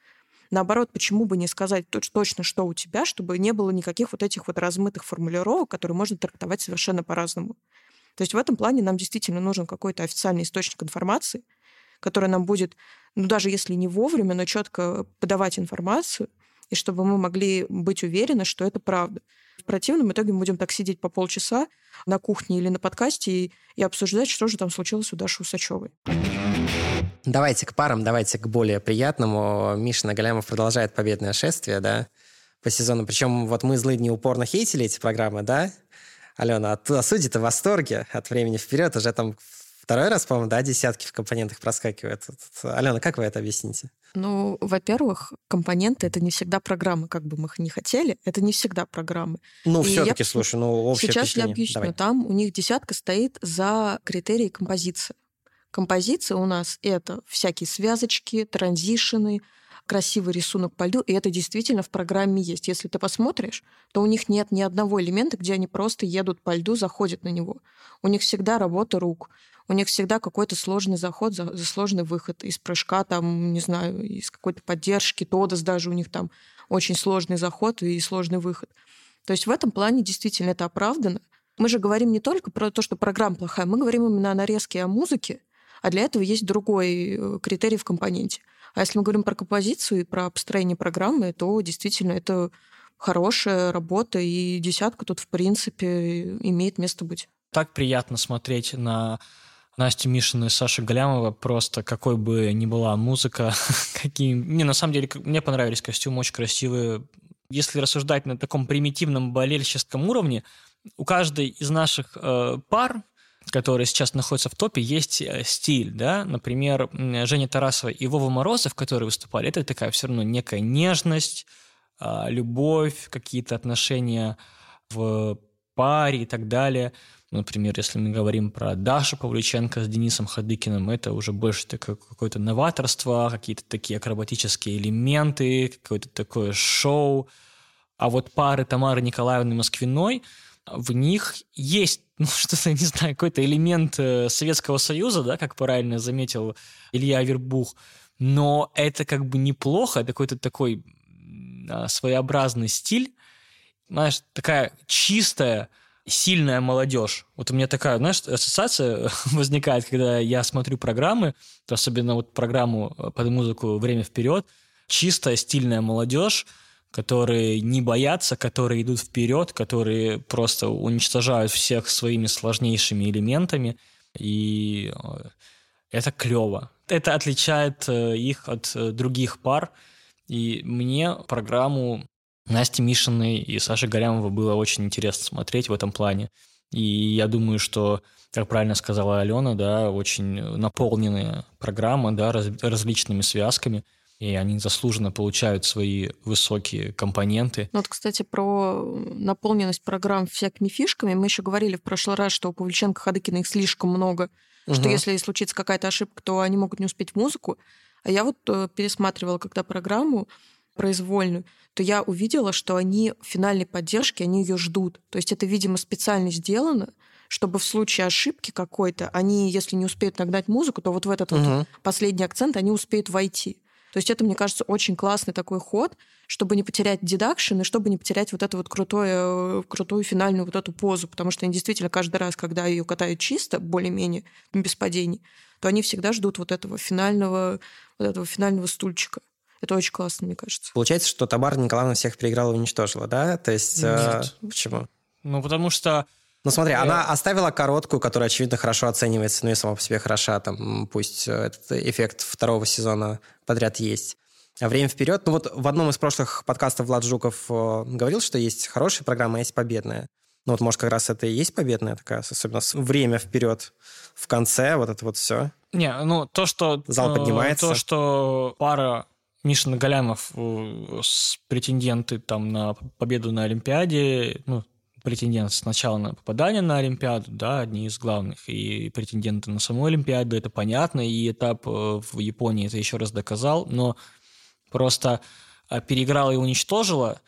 Наоборот, почему бы не сказать точно, что у тебя, чтобы не было никаких вот этих вот размытых формулировок, которые можно трактовать совершенно по-разному. То есть в этом плане нам действительно нужен какой-то официальный источник информации, который нам будет, ну даже если не вовремя, но четко подавать информацию, и чтобы мы могли быть уверены, что это правда. В противном итоге мы будем так сидеть по полчаса на кухне или на подкасте и, и обсуждать, что же там случилось у Даши Усачевой. Давайте к парам, давайте к более приятному. Миша Нагалямов продолжает победное шествие, да, по сезону. Причем вот мы злые дни упорно хейтили эти программы, да? Алена, а, а судьи-то в восторге от времени вперед. Уже там второй раз, по-моему, да, десятки в компонентах проскакивают. Алена, как вы это объясните? Ну, во-первых, компоненты это не всегда программы, как бы мы их не хотели, это не всегда программы. Ну, все-таки, я... слушай, ну, общее Сейчас я объясню. Давай. Там у них десятка стоит за критерии композиции. Композиция у нас это всякие связочки, транзишены, красивый рисунок по льду, и это действительно в программе есть. Если ты посмотришь, то у них нет ни одного элемента, где они просто едут по льду, заходят на него. У них всегда работа рук у них всегда какой-то сложный заход, за, за сложный выход из прыжка, там, не знаю, из какой-то поддержки, Тодос даже у них там очень сложный заход и сложный выход. То есть в этом плане действительно это оправдано. Мы же говорим не только про то, что программа плохая, мы говорим именно о нарезке, о музыке, а для этого есть другой э, критерий в компоненте. А если мы говорим про композицию и про построение программы, то действительно это хорошая работа, и десятка тут, в принципе, имеет место быть. Так приятно смотреть на Настю Мишину и Сашу Галямова, просто какой бы ни была музыка, [LAUGHS] какие... Мне на самом деле, мне понравились костюмы, очень красивые. Если рассуждать на таком примитивном болельщическом уровне, у каждой из наших э, пар, которые сейчас находятся в топе, есть э, стиль, да, например, Женя Тарасова и Вова Морозов, которые выступали, это такая все равно некая нежность, э, любовь, какие-то отношения в паре и так далее. Например, если мы говорим про Дашу Павлюченко с Денисом Хадыкиным, это уже больше такое какое-то новаторство, какие-то такие акробатические элементы, какое-то такое шоу. А вот пары Тамары Николаевны Москвиной, в них есть, [LAUGHS] ну, что-то, не знаю, какой-то элемент э, Советского Союза, да, как правильно заметил Илья Авербух, но это как бы неплохо, это какой-то такой а, своеобразный стиль, знаешь, такая чистая, сильная молодежь. Вот у меня такая, знаешь, ассоциация [LAUGHS] возникает, когда я смотрю программы, особенно вот программу э, под музыку «Время вперед», чистая, стильная молодежь, которые не боятся, которые идут вперед, которые просто уничтожают всех своими сложнейшими элементами. И э, это клево. Это отличает э, их от других пар. И мне программу Насти Мишиной и Саши Горямова было очень интересно смотреть в этом плане. И я думаю, что, как правильно сказала Алена, да, очень наполненная программа, да, раз, различными связками, и они заслуженно получают свои высокие компоненты. Ну вот, кстати, про наполненность программ всякими фишками. Мы еще говорили в прошлый раз, что у Павлюченко Ходыкина их слишком много, угу. что если случится какая-то ошибка, то они могут не успеть в музыку. А я вот э, пересматривала когда программу, произвольную, то я увидела, что они финальной поддержки, они ее ждут. То есть это, видимо, специально сделано, чтобы в случае ошибки какой-то, они, если не успеют нагнать музыку, то вот в этот угу. вот последний акцент они успеют войти. То есть это, мне кажется, очень классный такой ход, чтобы не потерять дедакшн и чтобы не потерять вот эту вот крутое, крутую финальную вот эту позу, потому что они действительно каждый раз, когда ее катают чисто, более-менее без падений, то они всегда ждут вот этого финального, вот этого финального стульчика. Это очень классно, мне кажется. Получается, что Тамара Николаевна всех переиграла и уничтожила, да? То есть... Э, Нет. Э, почему? Ну, потому что... Ну, смотри, я... она оставила короткую, которая, очевидно, хорошо оценивается, ну и сама по себе хороша, там, пусть этот эффект второго сезона подряд есть. А время вперед, ну вот в одном из прошлых подкастов Влад Жуков э, говорил, что есть хорошая программа, а есть победная. Ну вот, может, как раз это и есть победная такая, особенно время вперед в конце, вот это вот все. Не, ну то, что... Зал поднимается. То, что пара Мишин Галямов э, с претенденты там на победу на Олимпиаде, ну, претендент сначала на попадание на Олимпиаду, да, одни из главных, и претенденты на саму Олимпиаду, это понятно, и этап э, в Японии это еще раз доказал, но просто э, переиграла и уничтожила,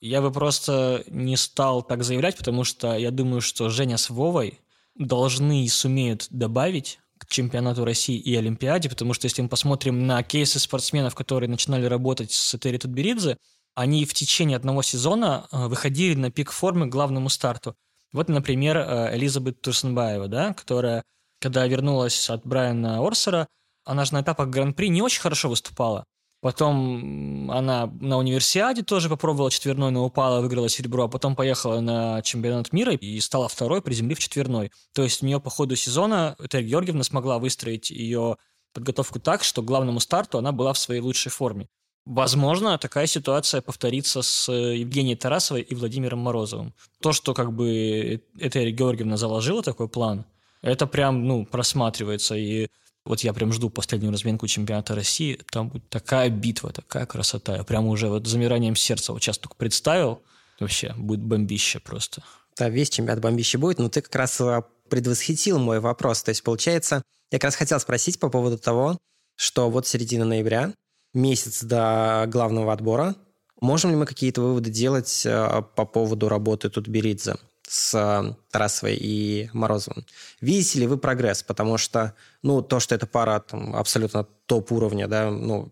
я бы просто не стал так заявлять, потому что я думаю, что Женя с Вовой должны и сумеют добавить чемпионату России и Олимпиаде, потому что если мы посмотрим на кейсы спортсменов, которые начинали работать с Этери Тутберидзе, они в течение одного сезона э, выходили на пик формы к главному старту. Вот, например, э, Элизабет Турсенбаева, да, которая, когда вернулась от Брайана Орсера, она же на этапах Гран-при не очень хорошо выступала. Потом она на универсиаде тоже попробовала четверной, но упала, выиграла серебро, а потом поехала на чемпионат мира и стала второй, приземлив четверной. То есть у нее по ходу сезона Этель Георгиевна смогла выстроить ее подготовку так, что к главному старту она была в своей лучшей форме. Возможно, такая ситуация повторится с Евгенией Тарасовой и Владимиром Морозовым. То, что как бы Этель Георгиевна заложила такой план, это прям, ну, просматривается. И вот я прям жду последнюю разминку чемпионата России. Там будет такая битва, такая красота. Я прям уже вот замиранием сердца вот сейчас только представил. Вообще, будет бомбище просто. Да, весь чемпионат бомбище будет, но ты как раз а, предвосхитил мой вопрос. То есть, получается, я как раз хотел спросить по поводу того, что вот середина ноября, месяц до главного отбора, можем ли мы какие-то выводы делать а, по поводу работы Тутберидзе? с э, Тарасовой и Морозовым. Видите ли вы прогресс? Потому что, ну, то, что эта пара там, абсолютно топ-уровня, да, ну,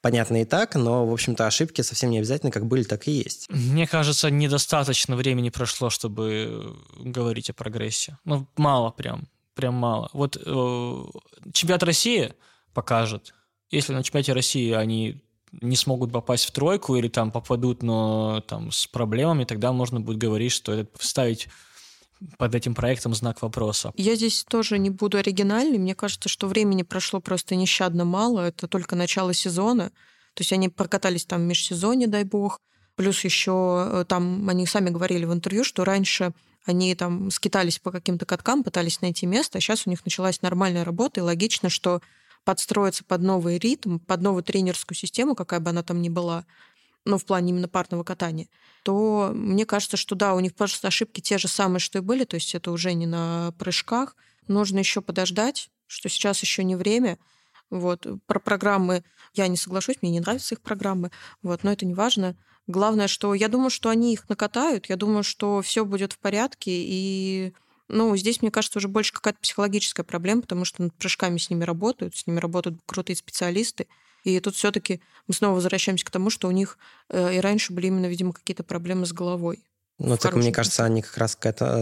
понятно и так, но, в общем-то, ошибки совсем не обязательно как были, так и есть. Мне кажется, недостаточно времени прошло, чтобы говорить о прогрессе. Ну, мало прям, прям мало. Вот э, чемпионат России покажет. Если на чемпионате России они не смогут попасть в тройку или там попадут, но там с проблемами, тогда можно будет говорить, что это ставить под этим проектом знак вопроса. Я здесь тоже не буду оригинальной. Мне кажется, что времени прошло просто нещадно мало. Это только начало сезона. То есть они прокатались там в межсезонье, дай бог. Плюс еще э, там они сами говорили в интервью, что раньше они там скитались по каким-то каткам, пытались найти место, а сейчас у них началась нормальная работа, и логично, что подстроиться под новый ритм, под новую тренерскую систему, какая бы она там ни была, ну, в плане именно парного катания, то мне кажется, что да, у них просто ошибки те же самые, что и были, то есть это уже не на прыжках. Нужно еще подождать, что сейчас еще не время. Вот. Про программы я не соглашусь, мне не нравятся их программы, вот, но это не важно. Главное, что я думаю, что они их накатают, я думаю, что все будет в порядке, и ну, здесь, мне кажется, уже больше какая-то психологическая проблема, потому что над прыжками с ними работают, с ними работают крутые специалисты, и тут все-таки мы снова возвращаемся к тому, что у них э, и раньше были именно, видимо, какие-то проблемы с головой. Ну, так мне кажется, они как раз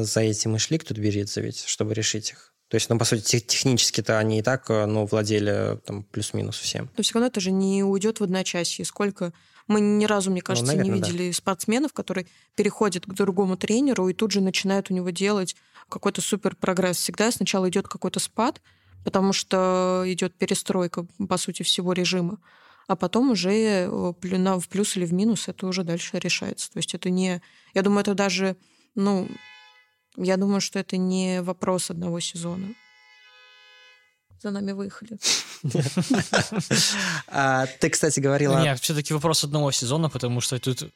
за этим и шли к Тутберидзе ведь, чтобы решить их. То есть, ну, по сути, технически-то они и так, э, ну, владели там плюс-минус всем. Но все равно это же не уйдет в одночасье. Сколько... Мы ни разу, мне ну, кажется, ну, наверное, не видели да. спортсменов, которые переходят к другому тренеру и тут же начинают у него делать какой-то супер прогресс. Всегда сначала идет какой-то спад, потому что идет перестройка, по сути, всего режима. А потом уже э, в плюс или в минус это уже дальше решается. То есть это не... Я думаю, это даже... Ну, я думаю, что это не вопрос одного сезона. За нами выехали. [LAUGHS] А, ты, кстати, говорила... Нет, все-таки вопрос одного сезона, потому что тут...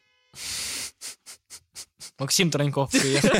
Максим Троньков приехал.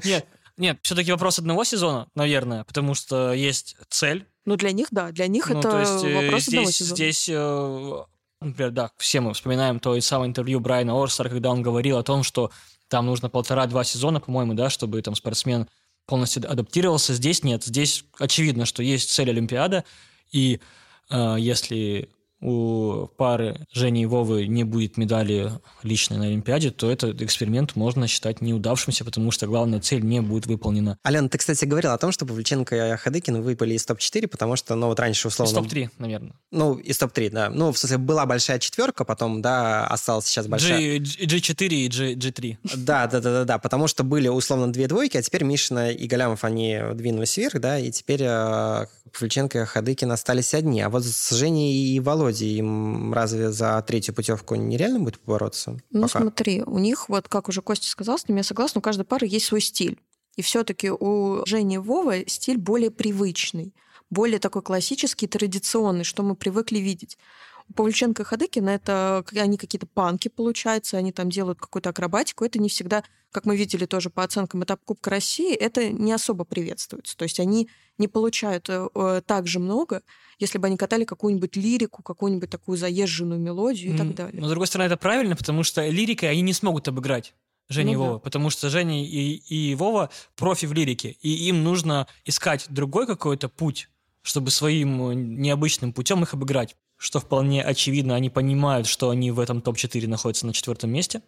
[LAUGHS] Нет, нет, все-таки вопрос одного сезона, наверное, потому что есть цель. Ну, для них, да, для них ну, это то есть, э, вопрос здесь, одного сезона. Здесь, э, например, да, все мы вспоминаем то и самое интервью Брайана Орстера, когда он говорил о том, что там нужно полтора-два сезона, по-моему, да, чтобы там спортсмен полностью адаптировался. Здесь нет. Здесь очевидно, что есть цель Олимпиада, и э, если у пары Жени и Вовы не будет медали личной на Олимпиаде, то этот эксперимент можно считать неудавшимся, потому что главная цель не будет выполнена. Алена, ты, кстати, говорил о том, что Павличенко и Хадыкин выпали из топ-4, потому что, ну, вот раньше условно... Из топ-3, наверное. Ну, из топ-3, да. Ну, в смысле, была большая четверка, потом, да, осталась сейчас большая... G, G4 и G, G3. Да, да, да, да, да, потому что были условно две двойки, а теперь Мишина и Галямов, они двинулись вверх, да, и теперь э, Павличенко и Хадыкин остались одни. А вот с Женей и Володей им разве за третью путевку нереально будет побороться? Ну, пока? смотри, у них, вот как уже Костя сказал, с ними я согласна, у каждой пары есть свой стиль. И все-таки у Жени Вовы стиль более привычный, более такой классический, традиционный, что мы привыкли видеть. Павлюченко и Хадыкина это они какие-то панки, получается, они там делают какую-то акробатику. Это не всегда, как мы видели тоже по оценкам этап Кубка России, это не особо приветствуется. То есть они не получают э, э так же много, если бы они катали какую-нибудь лирику, какую-нибудь такую заезженную мелодию и mm. так далее. Но, с другой стороны, это правильно, потому что лирикой они не смогут обыграть. Женя ну, и Вова, да. потому что Женя и, и Вова профи в лирике, и им нужно искать другой какой-то путь, чтобы своим э, необычным путем их обыграть что вполне очевидно, они понимают, что они в этом топ-4 находятся на четвертом месте,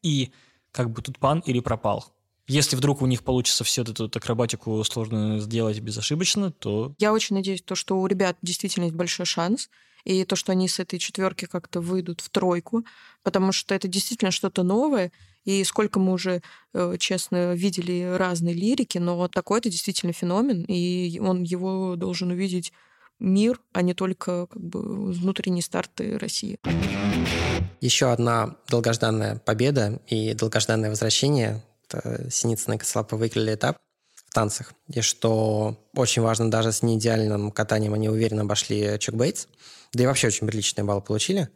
и как бы тут пан или пропал. Если вдруг у них получится всю эту акробатику сложно сделать безошибочно, то... Я очень надеюсь, то, что у ребят действительно есть большой шанс, и то, что они с этой четверки как-то выйдут в тройку, потому что это действительно что-то новое, и сколько мы уже, э, честно, видели разные лирики, но вот такой это действительно феномен, и он его должен увидеть мир, а не только как бы, внутренние старты России. Еще одна долгожданная победа и долгожданное возвращение. Это Синицын и Кослапа выиграли этап в танцах. И что очень важно, даже с неидеальным катанием они уверенно обошли Чук Бейтс. Да и вообще очень приличные баллы получили.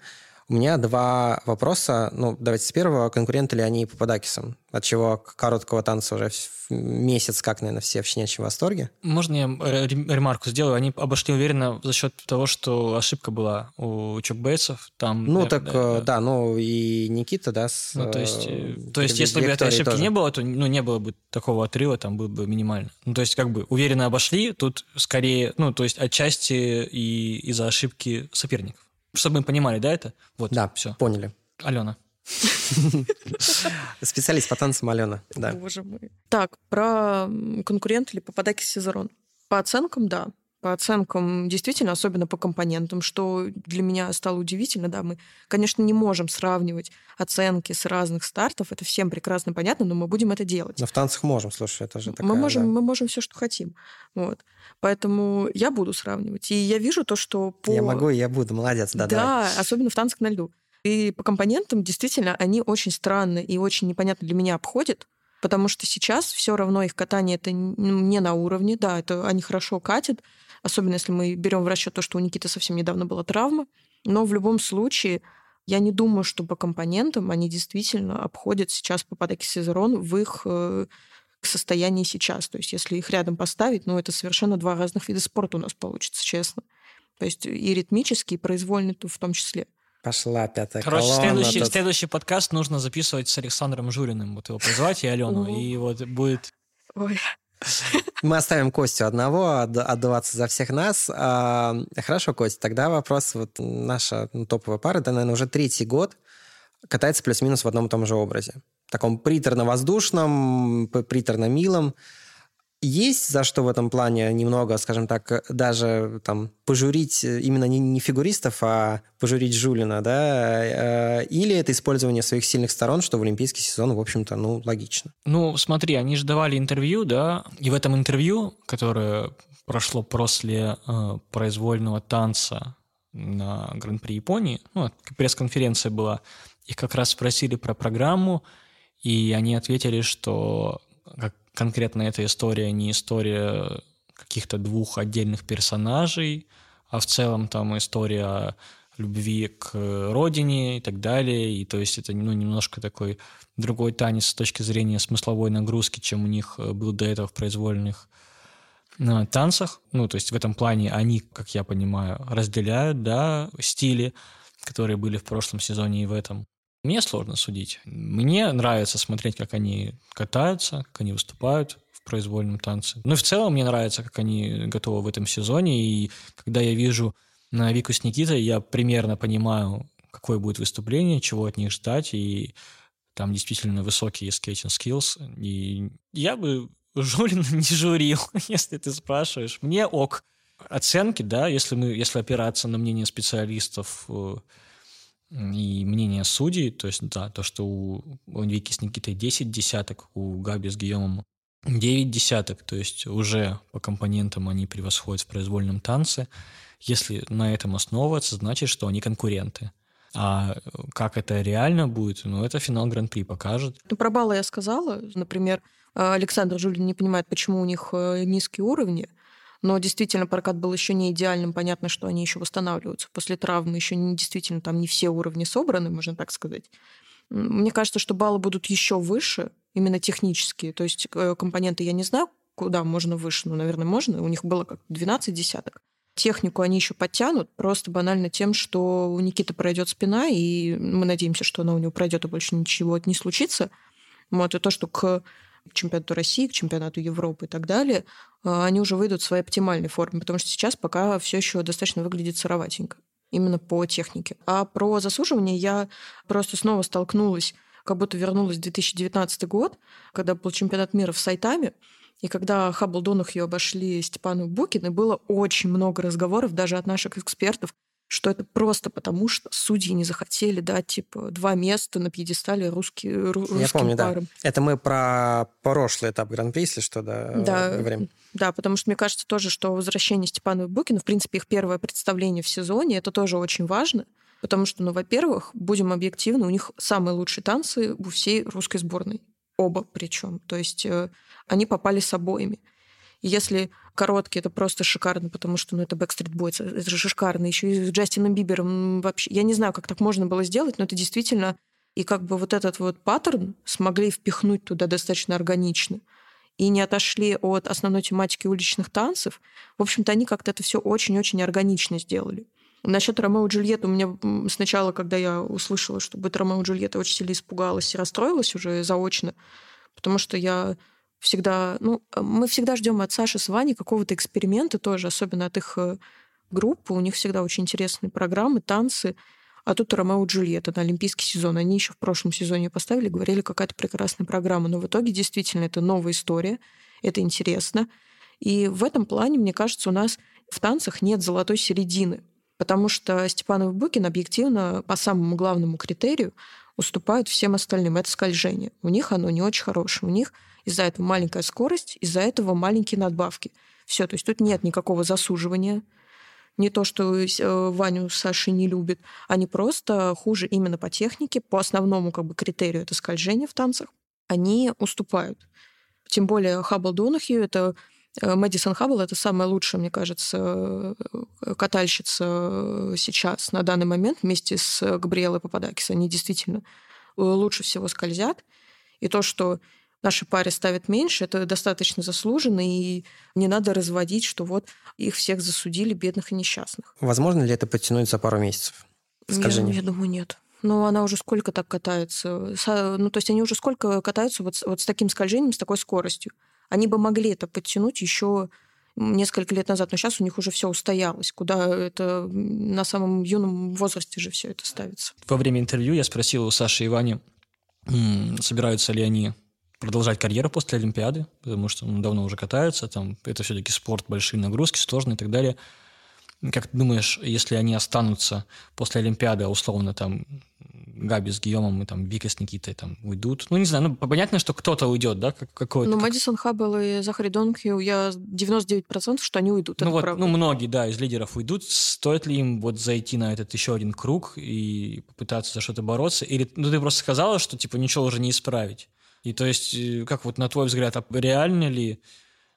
У меня два вопроса. Ну, давайте с первого. Конкуренты ли они по Падакисам? От чего короткого танца уже месяц, как, наверное, все в щенячьем восторге. Можно я ремарку сделаю? Они обошли уверенно за счет того, что ошибка была у чокбейсов. Там, ну, так, да, да. да, ну и Никита, да, с... Ну, то есть, э, то есть если бы этой ошибки тоже. не было, то ну, не было бы такого отрыва, там был бы минимально. Ну, то есть, как бы уверенно обошли, тут скорее, ну, то есть, отчасти и из-за ошибки соперников. Чтобы мы понимали, да, это? Вот, да, все. поняли. Алена. Специалист по танцам Алена. Да. Боже мой. Так, про конкурент или попадаки Сезерон. По оценкам, да. По оценкам, действительно, особенно по компонентам, что для меня стало удивительно. Да, мы, конечно, не можем сравнивать оценки с разных стартов, это всем прекрасно понятно, но мы будем это делать. Но в танцах можем, слушай, это же такая... Мы можем, да. мы можем все, что хотим. Вот. Поэтому я буду сравнивать. И я вижу то, что по... Я могу, я буду, молодец, да, Да, давай. особенно в танцах на льду. И по компонентам действительно они очень странно и очень непонятно для меня обходят, потому что сейчас все равно их катание это не на уровне, да, это они хорошо катят, особенно если мы берем в расчет то, что у Никиты совсем недавно была травма. Но в любом случае, я не думаю, что по компонентам они действительно обходят сейчас Пападакис Сезерон в их э, состоянии сейчас. То есть если их рядом поставить, ну, это совершенно два разных вида спорта у нас получится, честно. То есть и ритмический, и произвольный в том числе. Пошла пятая Короче, колонна. следующий, тут. следующий подкаст нужно записывать с Александром Журиным. Вот его позвать и Алену. И вот будет... Ой. [LAUGHS] Мы оставим Костю одного, отд- отдуваться за всех нас. А, хорошо, Костя, тогда вопрос. Вот наша ну, топовая пара, это, наверное, уже третий год катается плюс-минус в одном и том же образе. Таком приторно-воздушном, приторно-милом. Есть за что в этом плане немного, скажем так, даже там пожурить э, именно не, не фигуристов, а пожурить Жулина, да? Э, Или это использование своих сильных сторон, что в олимпийский сезон, в общем-то, ну, логично. Ну, смотри, они же давали интервью, да, и в этом интервью, которое прошло после э, произвольного танца на Гран-при Японии, ну, пресс-конференция была, их как раз спросили про программу, и они ответили, что как конкретно эта история не история каких-то двух отдельных персонажей, а в целом там история любви к родине и так далее. И то есть это ну, немножко такой другой танец с точки зрения смысловой нагрузки, чем у них э, был до этого в произвольных э, танцах. Ну, то есть в этом плане они, как я понимаю, разделяют, да, стили, которые были в прошлом сезоне и в этом. Мне сложно судить. Мне нравится смотреть, как они катаются, как они выступают в произвольном танце. Ну и в целом мне нравится, как они готовы в этом сезоне. И когда я вижу на Вику с Никитой, я примерно понимаю, какое будет выступление, чего от них ждать. И там действительно высокие скейтинг skills. И я бы [LAUGHS] Жулина не журил, [LAUGHS] если ты спрашиваешь. Мне ок. Оценки, да, если, мы, если опираться на мнение специалистов э, и мнение судей, то есть, да, то, что у, Вики с Никитой 10 десяток, у Габи с Гийомом 9 десяток, то есть уже по компонентам они превосходят в произвольном танце. Если на этом основываться, значит, что они конкуренты. А как это реально будет, ну, это финал Гран-при покажет. Ну, про баллы я сказала. Например, э, Александр Жулин не понимает, почему у них э, низкие уровни. Но действительно прокат был еще не идеальным. Понятно, что они еще восстанавливаются после травмы. Еще не, действительно там не все уровни собраны, можно так сказать. Мне кажется, что баллы будут еще выше, именно технические. То есть э, компоненты я не знаю, куда можно выше. Ну, наверное, можно. У них было как 12 десяток. Технику они еще подтянут, просто банально тем, что у Никиты пройдет спина, и мы надеемся, что она у него пройдет, и больше ничего не случится. Вот, и то, что к чемпионату России, к чемпионату Европы и так далее, э, они уже выйдут в своей оптимальной форме, потому что сейчас пока все еще достаточно выглядит сыроватенько именно по технике. А про засуживание я просто снова столкнулась, как будто вернулась в 2019 год, когда был чемпионат мира в Сайтаме, и когда Хаббл Донахью обошли Степану Букин, и было очень много разговоров даже от наших экспертов, что это просто потому, что судьи не захотели дать, типа, два места на пьедестале русские, ру- русским Я помню, да. парам. Это мы про прошлый этап Гран-при, если что, да, Да. говорим. Да, потому что мне кажется тоже, что возвращение Степана и Букина, в принципе, их первое представление в сезоне, это тоже очень важно, потому что, ну, во-первых, будем объективны, у них самые лучшие танцы у всей русской сборной. Оба причем. То есть э, они попали с обоими. Если короткий, это просто шикарно, потому что, ну, это Backstreet Boys, это же шикарно. Еще и с Джастином Бибером вообще. Я не знаю, как так можно было сделать, но это действительно... И как бы вот этот вот паттерн смогли впихнуть туда достаточно органично и не отошли от основной тематики уличных танцев. В общем-то, они как-то это все очень-очень органично сделали. Насчет Ромео и Джульетты у меня сначала, когда я услышала, что будет Ромео и Джульетта, очень сильно испугалась и расстроилась уже заочно, потому что я всегда... Ну, мы всегда ждем от Саши с Ваней какого-то эксперимента тоже, особенно от их э, группы. У них всегда очень интересные программы, танцы. А тут Ромео и Джульетта на олимпийский сезон. Они еще в прошлом сезоне поставили, говорили, какая-то прекрасная программа. Но в итоге действительно это новая история, это интересно. И в этом плане, мне кажется, у нас в танцах нет золотой середины. Потому что Степанов и Букин объективно по самому главному критерию уступают всем остальным. Это скольжение. У них оно не очень хорошее. У них из-за этого маленькая скорость, из-за этого маленькие надбавки. Все, то есть тут нет никакого засуживания. Не то, что э, Ваню, Сашу не любят, они просто хуже именно по технике, по основному как бы критерию это скольжение в танцах, они уступают. Тем более Хаббелл - Донахью — это Э, Мэдисон Хаббл — это самая лучшая, мне кажется, э, катальщица сейчас, на данный момент, вместе с Габриэлой Пападакис. Они действительно лучше всего скользят. И то, что нашей паре ставят меньше, это достаточно заслуженно, и не надо разводить, что вот их всех засудили, бедных и несчастных. Возможно ли это подтянуть за пару месяцев? Скажи я, я думаю, нет. Но она уже сколько так катается? Ну, то есть они уже сколько катаются вот, вот с таким скольжением, с такой скоростью? Они бы могли это подтянуть еще несколько лет назад, но сейчас у них уже все устоялось. Куда это на самом юном возрасте же все это ставится. Во время интервью я спросил у Саши и Вани, собираются ли они продолжать карьеру после Олимпиады, потому что ну, давно уже катаются, там это все-таки спорт, большие нагрузки, сложные и так далее. Как ты думаешь, если они останутся после Олимпиады, условно, там, Габи с Гийомом и там Вика с Никитой там уйдут. Ну, не знаю, ну, понятно, что кто-то уйдет, да, какой-то. Ну, Мэдисон Хаббл и Захари Донкью, я 99% что они уйдут, Ну, вот, правда. ну, многие, да, из лидеров уйдут. Стоит ли им вот зайти на этот еще один круг и попытаться за что-то бороться? Или, ну, ты просто сказала, что, типа, ничего уже не исправить. И то есть, э, как вот на твой взгляд, а реально ли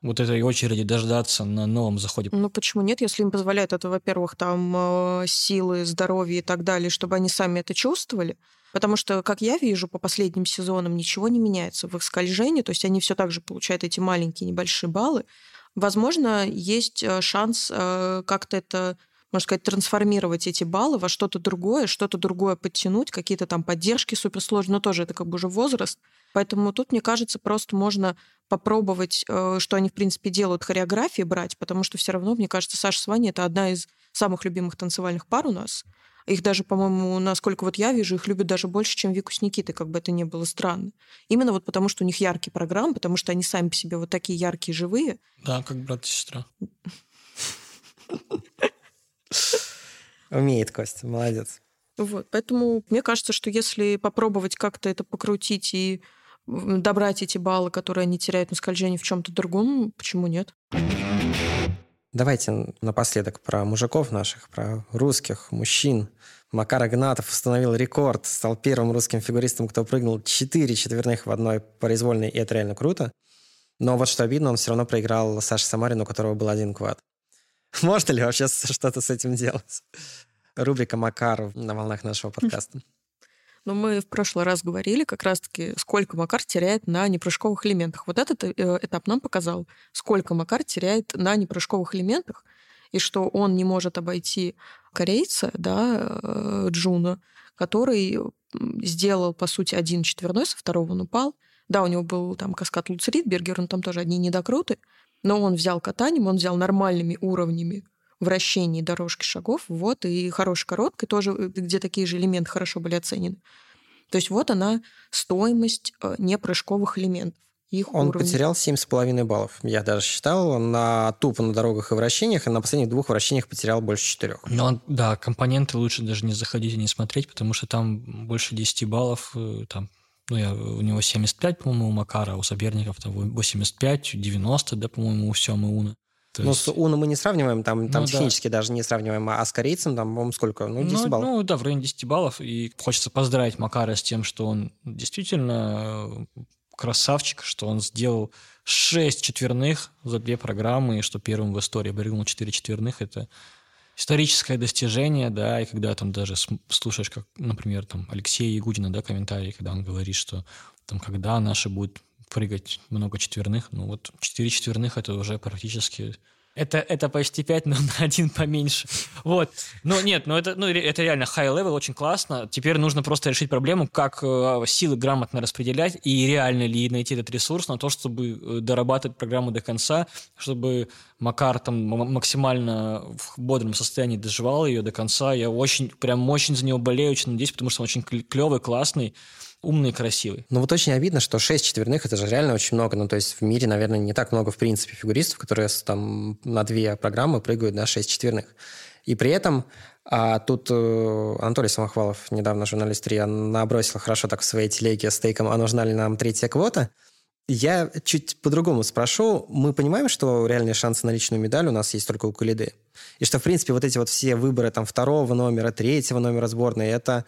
вот этой очереди дождаться на новом заходе? Ну, почему нет, если им позволяет это, во-первых, там э, силы, здоровье и так далее, чтобы они сами это чувствовали. Потому что, как я вижу, по последним сезонам ничего не меняется в их скольжении, то есть они все так же получают эти маленькие небольшие баллы. Возможно, есть э, шанс как-то это можно сказать, трансформировать эти баллы во что-то другое, что-то другое подтянуть, какие-то там поддержки суперсложные, но тоже это как бы уже возраст. Поэтому тут, мне кажется, просто можно попробовать, э, что они, в принципе, делают, хореографии брать, потому что все равно, мне кажется, Саша с Ваней — это одна из самых любимых танцевальных пар у нас. Их даже, по-моему, насколько вот я вижу, их любят даже больше, чем Вику с Никитой, как бы это ни было странно. Именно вот потому, что у них яркие программы, потому что они сами по себе вот такие яркие, живые. Да, как брат и сестра. [LAUGHS] Умеет Костя, молодец. Вот, поэтому мне кажется, что если попробовать как-то это покрутить и добрать эти баллы, которые они теряют на скольжении в чем-то другом, почему нет? Давайте напоследок про мужиков наших, про русских мужчин. Макар Игнатов установил рекорд, стал первым русским фигуристом, кто прыгнул 4 четверных в одной произвольной, и это реально круто. Но вот что обидно, он все равно проиграл Саше Самарину, у которого был один квад. [LAUGHS] Можно ли вообще что-то с этим делать? Рубрика «Макар» на волнах нашего подкаста. Но мы в прошлый раз говорили как раз-таки, сколько Макар теряет на непрыжковых элементах. Вот этот э, этап нам показал, сколько Макар теряет на непрыжковых элементах, и что он не может обойти корейца, да, э, Джуна, который сделал, по сути, один четверной, со второго он упал. Да, у него был там каскад лутц-риттбергер, он там тоже одни недокруты, но он взял катанием, он взял нормальными уровнями вращений дорожки шагов, вот, и хорошей короткой тоже, э, где такие же элементы хорошо были оценены. То есть вот она стоимость э, непрыжковых элементов. Их он уровень. потерял 7,5 баллов. Я даже считал, на тупо на дорогах и вращениях, и на последних двух вращениях потерял больше четырех. Ну, да, компоненты лучше даже не заходить и не смотреть, потому что там больше 10 баллов, э, там ну, я, у него 75, по-моему, у Макара, а у соперников там 85, 90, да, по-моему, у Семы Уна. То ну, есть... с Уна мы не сравниваем, там, там ну, технически да. даже не сравниваем, а с корейцем там, по-моему, сколько? Ну, 10 ну, баллов. Ну, да, в районе 10 баллов. И хочется поздравить Макара с тем, что он действительно э, красавчик, что он сделал 6 четверных за две программы, и что первым в истории прыгнул 4 четверных. Это историческое достижение, да, и когда там даже слушаешь, как, например, там Алексея Ягудина, да, комментарий, когда он говорит, что там, когда наши будут прыгать много четверных, ну вот четыре четверных это уже практически это, это почти 5, но [LAUGHS] на один поменьше. Вот. Но нет, ну это, ну, это реально high level, очень классно. Теперь нужно просто решить проблему, как э, силы грамотно распределять и реально ли найти этот ресурс на то, чтобы э, дорабатывать программу до конца, чтобы Макар там максимально в бодром состоянии доживал ее до конца. Я очень, прям очень за него болею, очень надеюсь, потому что он очень клевый, классный. Умный и красивый. Ну вот очень обидно, что 6 четверных это же реально очень много. Ну то есть в мире, наверное, не так много в принципе фигуристов, которые там на две программы прыгают на 6 четверных. И при этом а тут э, Анатолий Самохвалов, недавно журналист РИА, набросил хорошо так в своей телеге с тейком «А нужна ли нам третья квота?». Я чуть по-другому спрошу. Мы понимаем, что реальные шансы на личную медаль у нас есть только у Калиды. И что, в принципе, вот эти вот все выборы там второго номера, третьего номера сборной, это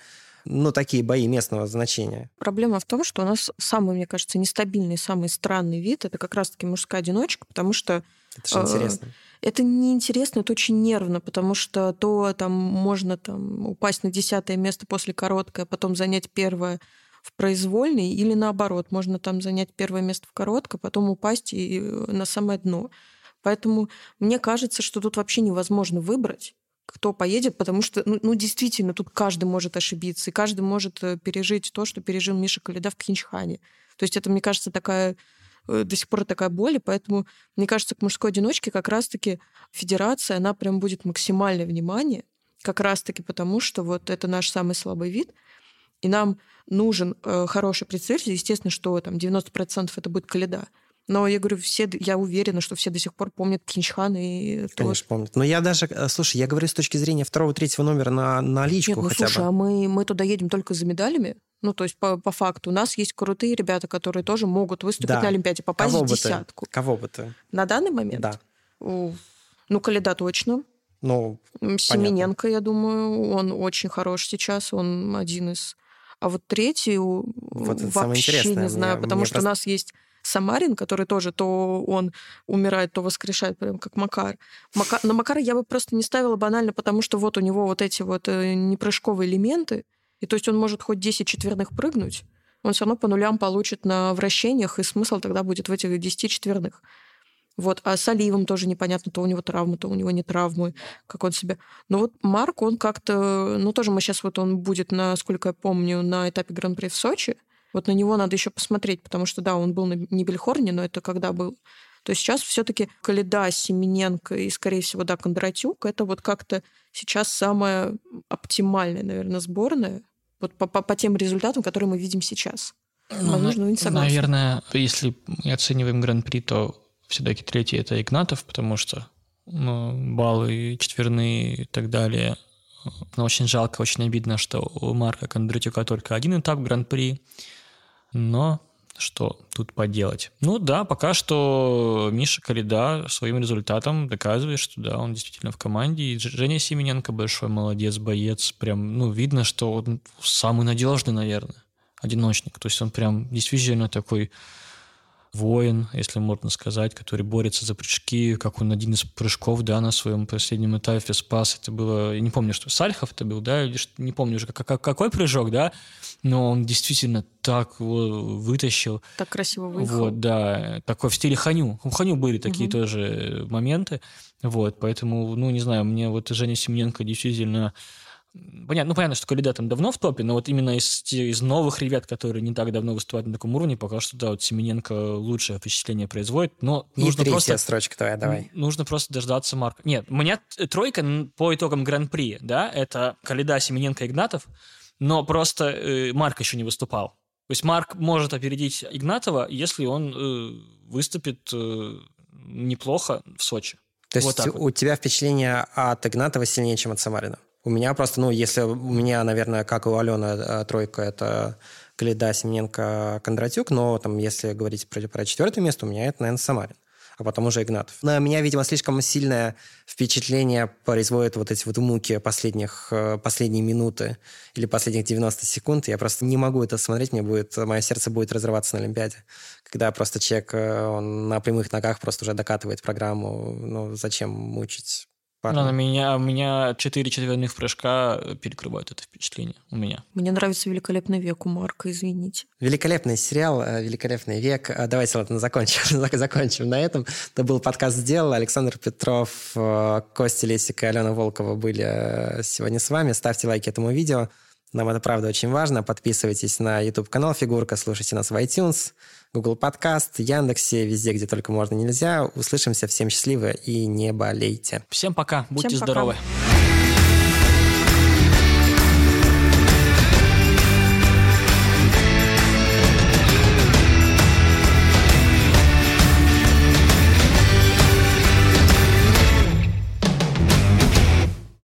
ну, такие бои местного значения. Проблема в том, что у нас самый, мне кажется, нестабильный, самый странный вид это как раз-таки мужская одиночка, потому что... Это же интересно. Это неинтересно, это очень нервно, потому что то там можно там упасть на десятое место после короткой, а потом занять первое в произвольной, или наоборот, можно там занять первое место в короткой, потом упасть и на самое дно. Поэтому мне кажется, что тут вообще невозможно выбрать кто поедет, потому что, ну, ну, действительно, тут каждый может ошибиться, и каждый может э, пережить то, что пережил Миша Калида в Пхенчхане. То есть это, мне кажется, такая э, до сих пор такая боль, и поэтому, мне кажется, к мужской одиночке как раз-таки федерация, она прям будет максимальное внимание, как раз-таки потому, что вот это наш самый слабый вид, и нам нужен э, хороший представитель. Естественно, что там 90% это будет Калида. Но я говорю, все, я уверена, что все до сих пор помнят Кинчхан и... Конечно, тот. помнят. Но я даже, э, слушай, я говорю с точки зрения второго, третьего номера на, на личку Нет, ну, хотя слушай, бы. а мы, мы туда едем только за медалями? Ну, то есть по, по факту. У нас есть крутые ребята, которые тоже могут выступить да. на Олимпиаде, попасть Кого в десятку. Ты? Кого бы ты? На данный момент? Да. Ну, Калида точно. Ну, Семененко, понятно. я думаю, он очень хорош сейчас, он один из... А вот третий вот вообще не знаю, мне, потому мне что просто... у нас есть Самарин, который тоже то он умирает, то воскрешает, прям как Макар. Мака... На Макара я бы просто не ставила банально, потому что вот у него вот эти вот э, непрыжковые элементы, и то есть он может хоть 10 четверных прыгнуть, он все равно по нулям получит на вращениях, и смысл тогда будет в этих 10 четверных. Вот. А с Оливом тоже непонятно, то у него травмы, то у него не травмы, как он себя... Но вот Марк, он как-то... Ну, тоже мы сейчас вот он будет, насколько я помню, на этапе Гран-при в Сочи. Вот на него надо еще посмотреть, потому что, да, он был на Нибельхорне, но это когда был? То сейчас все-таки Калида, Семененко и, скорее всего, да, Кондратюк, это вот как-то сейчас самая оптимальная, наверное, сборная вот по, по, по тем результатам, которые мы видим сейчас. Ну, Возможно, вы не согласны. Наверное, если мы оцениваем Гран-при, то все-таки третий это Игнатов, потому что ну, баллы четверные и так далее. Но очень жалко, очень обидно, что у Марка Кондратюка только один этап Гран-при. Но что тут поделать? Ну да, пока что Миша Калида своим результатом доказывает, что да, он действительно в команде. И Женя Семененко большой молодец, боец. Прям, ну, видно, что он самый надежный, наверное, одиночник. То есть он прям действительно такой воин, если можно сказать, который борется за прыжки, как он один из прыжков, да, на своем последнем этапе спас. Это было, я не помню, что Сальхов это был, да, или не помню уже, как, как, какой прыжок, да, но он действительно так его вытащил. Так красиво выехал. Вот, да, такой в стиле Ханю. У Ханю были такие угу. тоже моменты, вот, поэтому, ну, не знаю, мне вот Женя Семененко действительно Понятно, ну, понятно, что Калида там давно в топе, но вот именно из, из новых ребят, которые не так давно выступают на таком уровне, пока что, да, вот Семененко лучшее впечатление производит, но И нужно просто... строчка твоя, давай. Нужно просто дождаться Марка. Нет, у меня тройка по итогам Гран-при, да, это Калида, Семененко, Игнатов, но просто э, Марк еще не выступал. То есть Марк может опередить Игнатова, если он э, выступит э, неплохо в Сочи. То есть вот у вот. тебя впечатление от Игнатова сильнее, чем от Самарина? У меня просто, ну, если у меня, наверное, как и у Алены, э, тройка – это Калида, Семененко, Кондратюк, но там, если говорить про, про четвертое место, у меня это, наверное, Самарин а потом уже Игнатов. На меня, видимо, слишком сильное впечатление производят вот эти вот муки последних, э, последние минуты или последних 90 секунд. Я просто не могу это смотреть, мне будет, мое сердце будет разрываться на Олимпиаде. Когда просто человек, э, он на прямых ногах просто уже докатывает программу, ну, зачем мучить парня. Но на меня, у меня четыре четверных прыжка перекрывают это впечатление. У меня. Мне нравится «Великолепный век» у Марка, извините. Великолепный сериал э, «Великолепный век». Э, давайте, ладно, закончим, [LAUGHS] закончим на этом. Это был подкаст «Сделал». Александр Петров, э, Костя Лесик и Алена Волкова были сегодня с вами. Ставьте лайки этому видео. Нам это, правда, очень важно. Подписывайтесь на YouTube-канал «Фигурка», слушайте нас в iTunes, Google Подкаст, Яндексе, везде, где только можно, нельзя. Услышимся. Всем счастливо и не болейте. Всем пока. Будьте Всем пока. здоровы.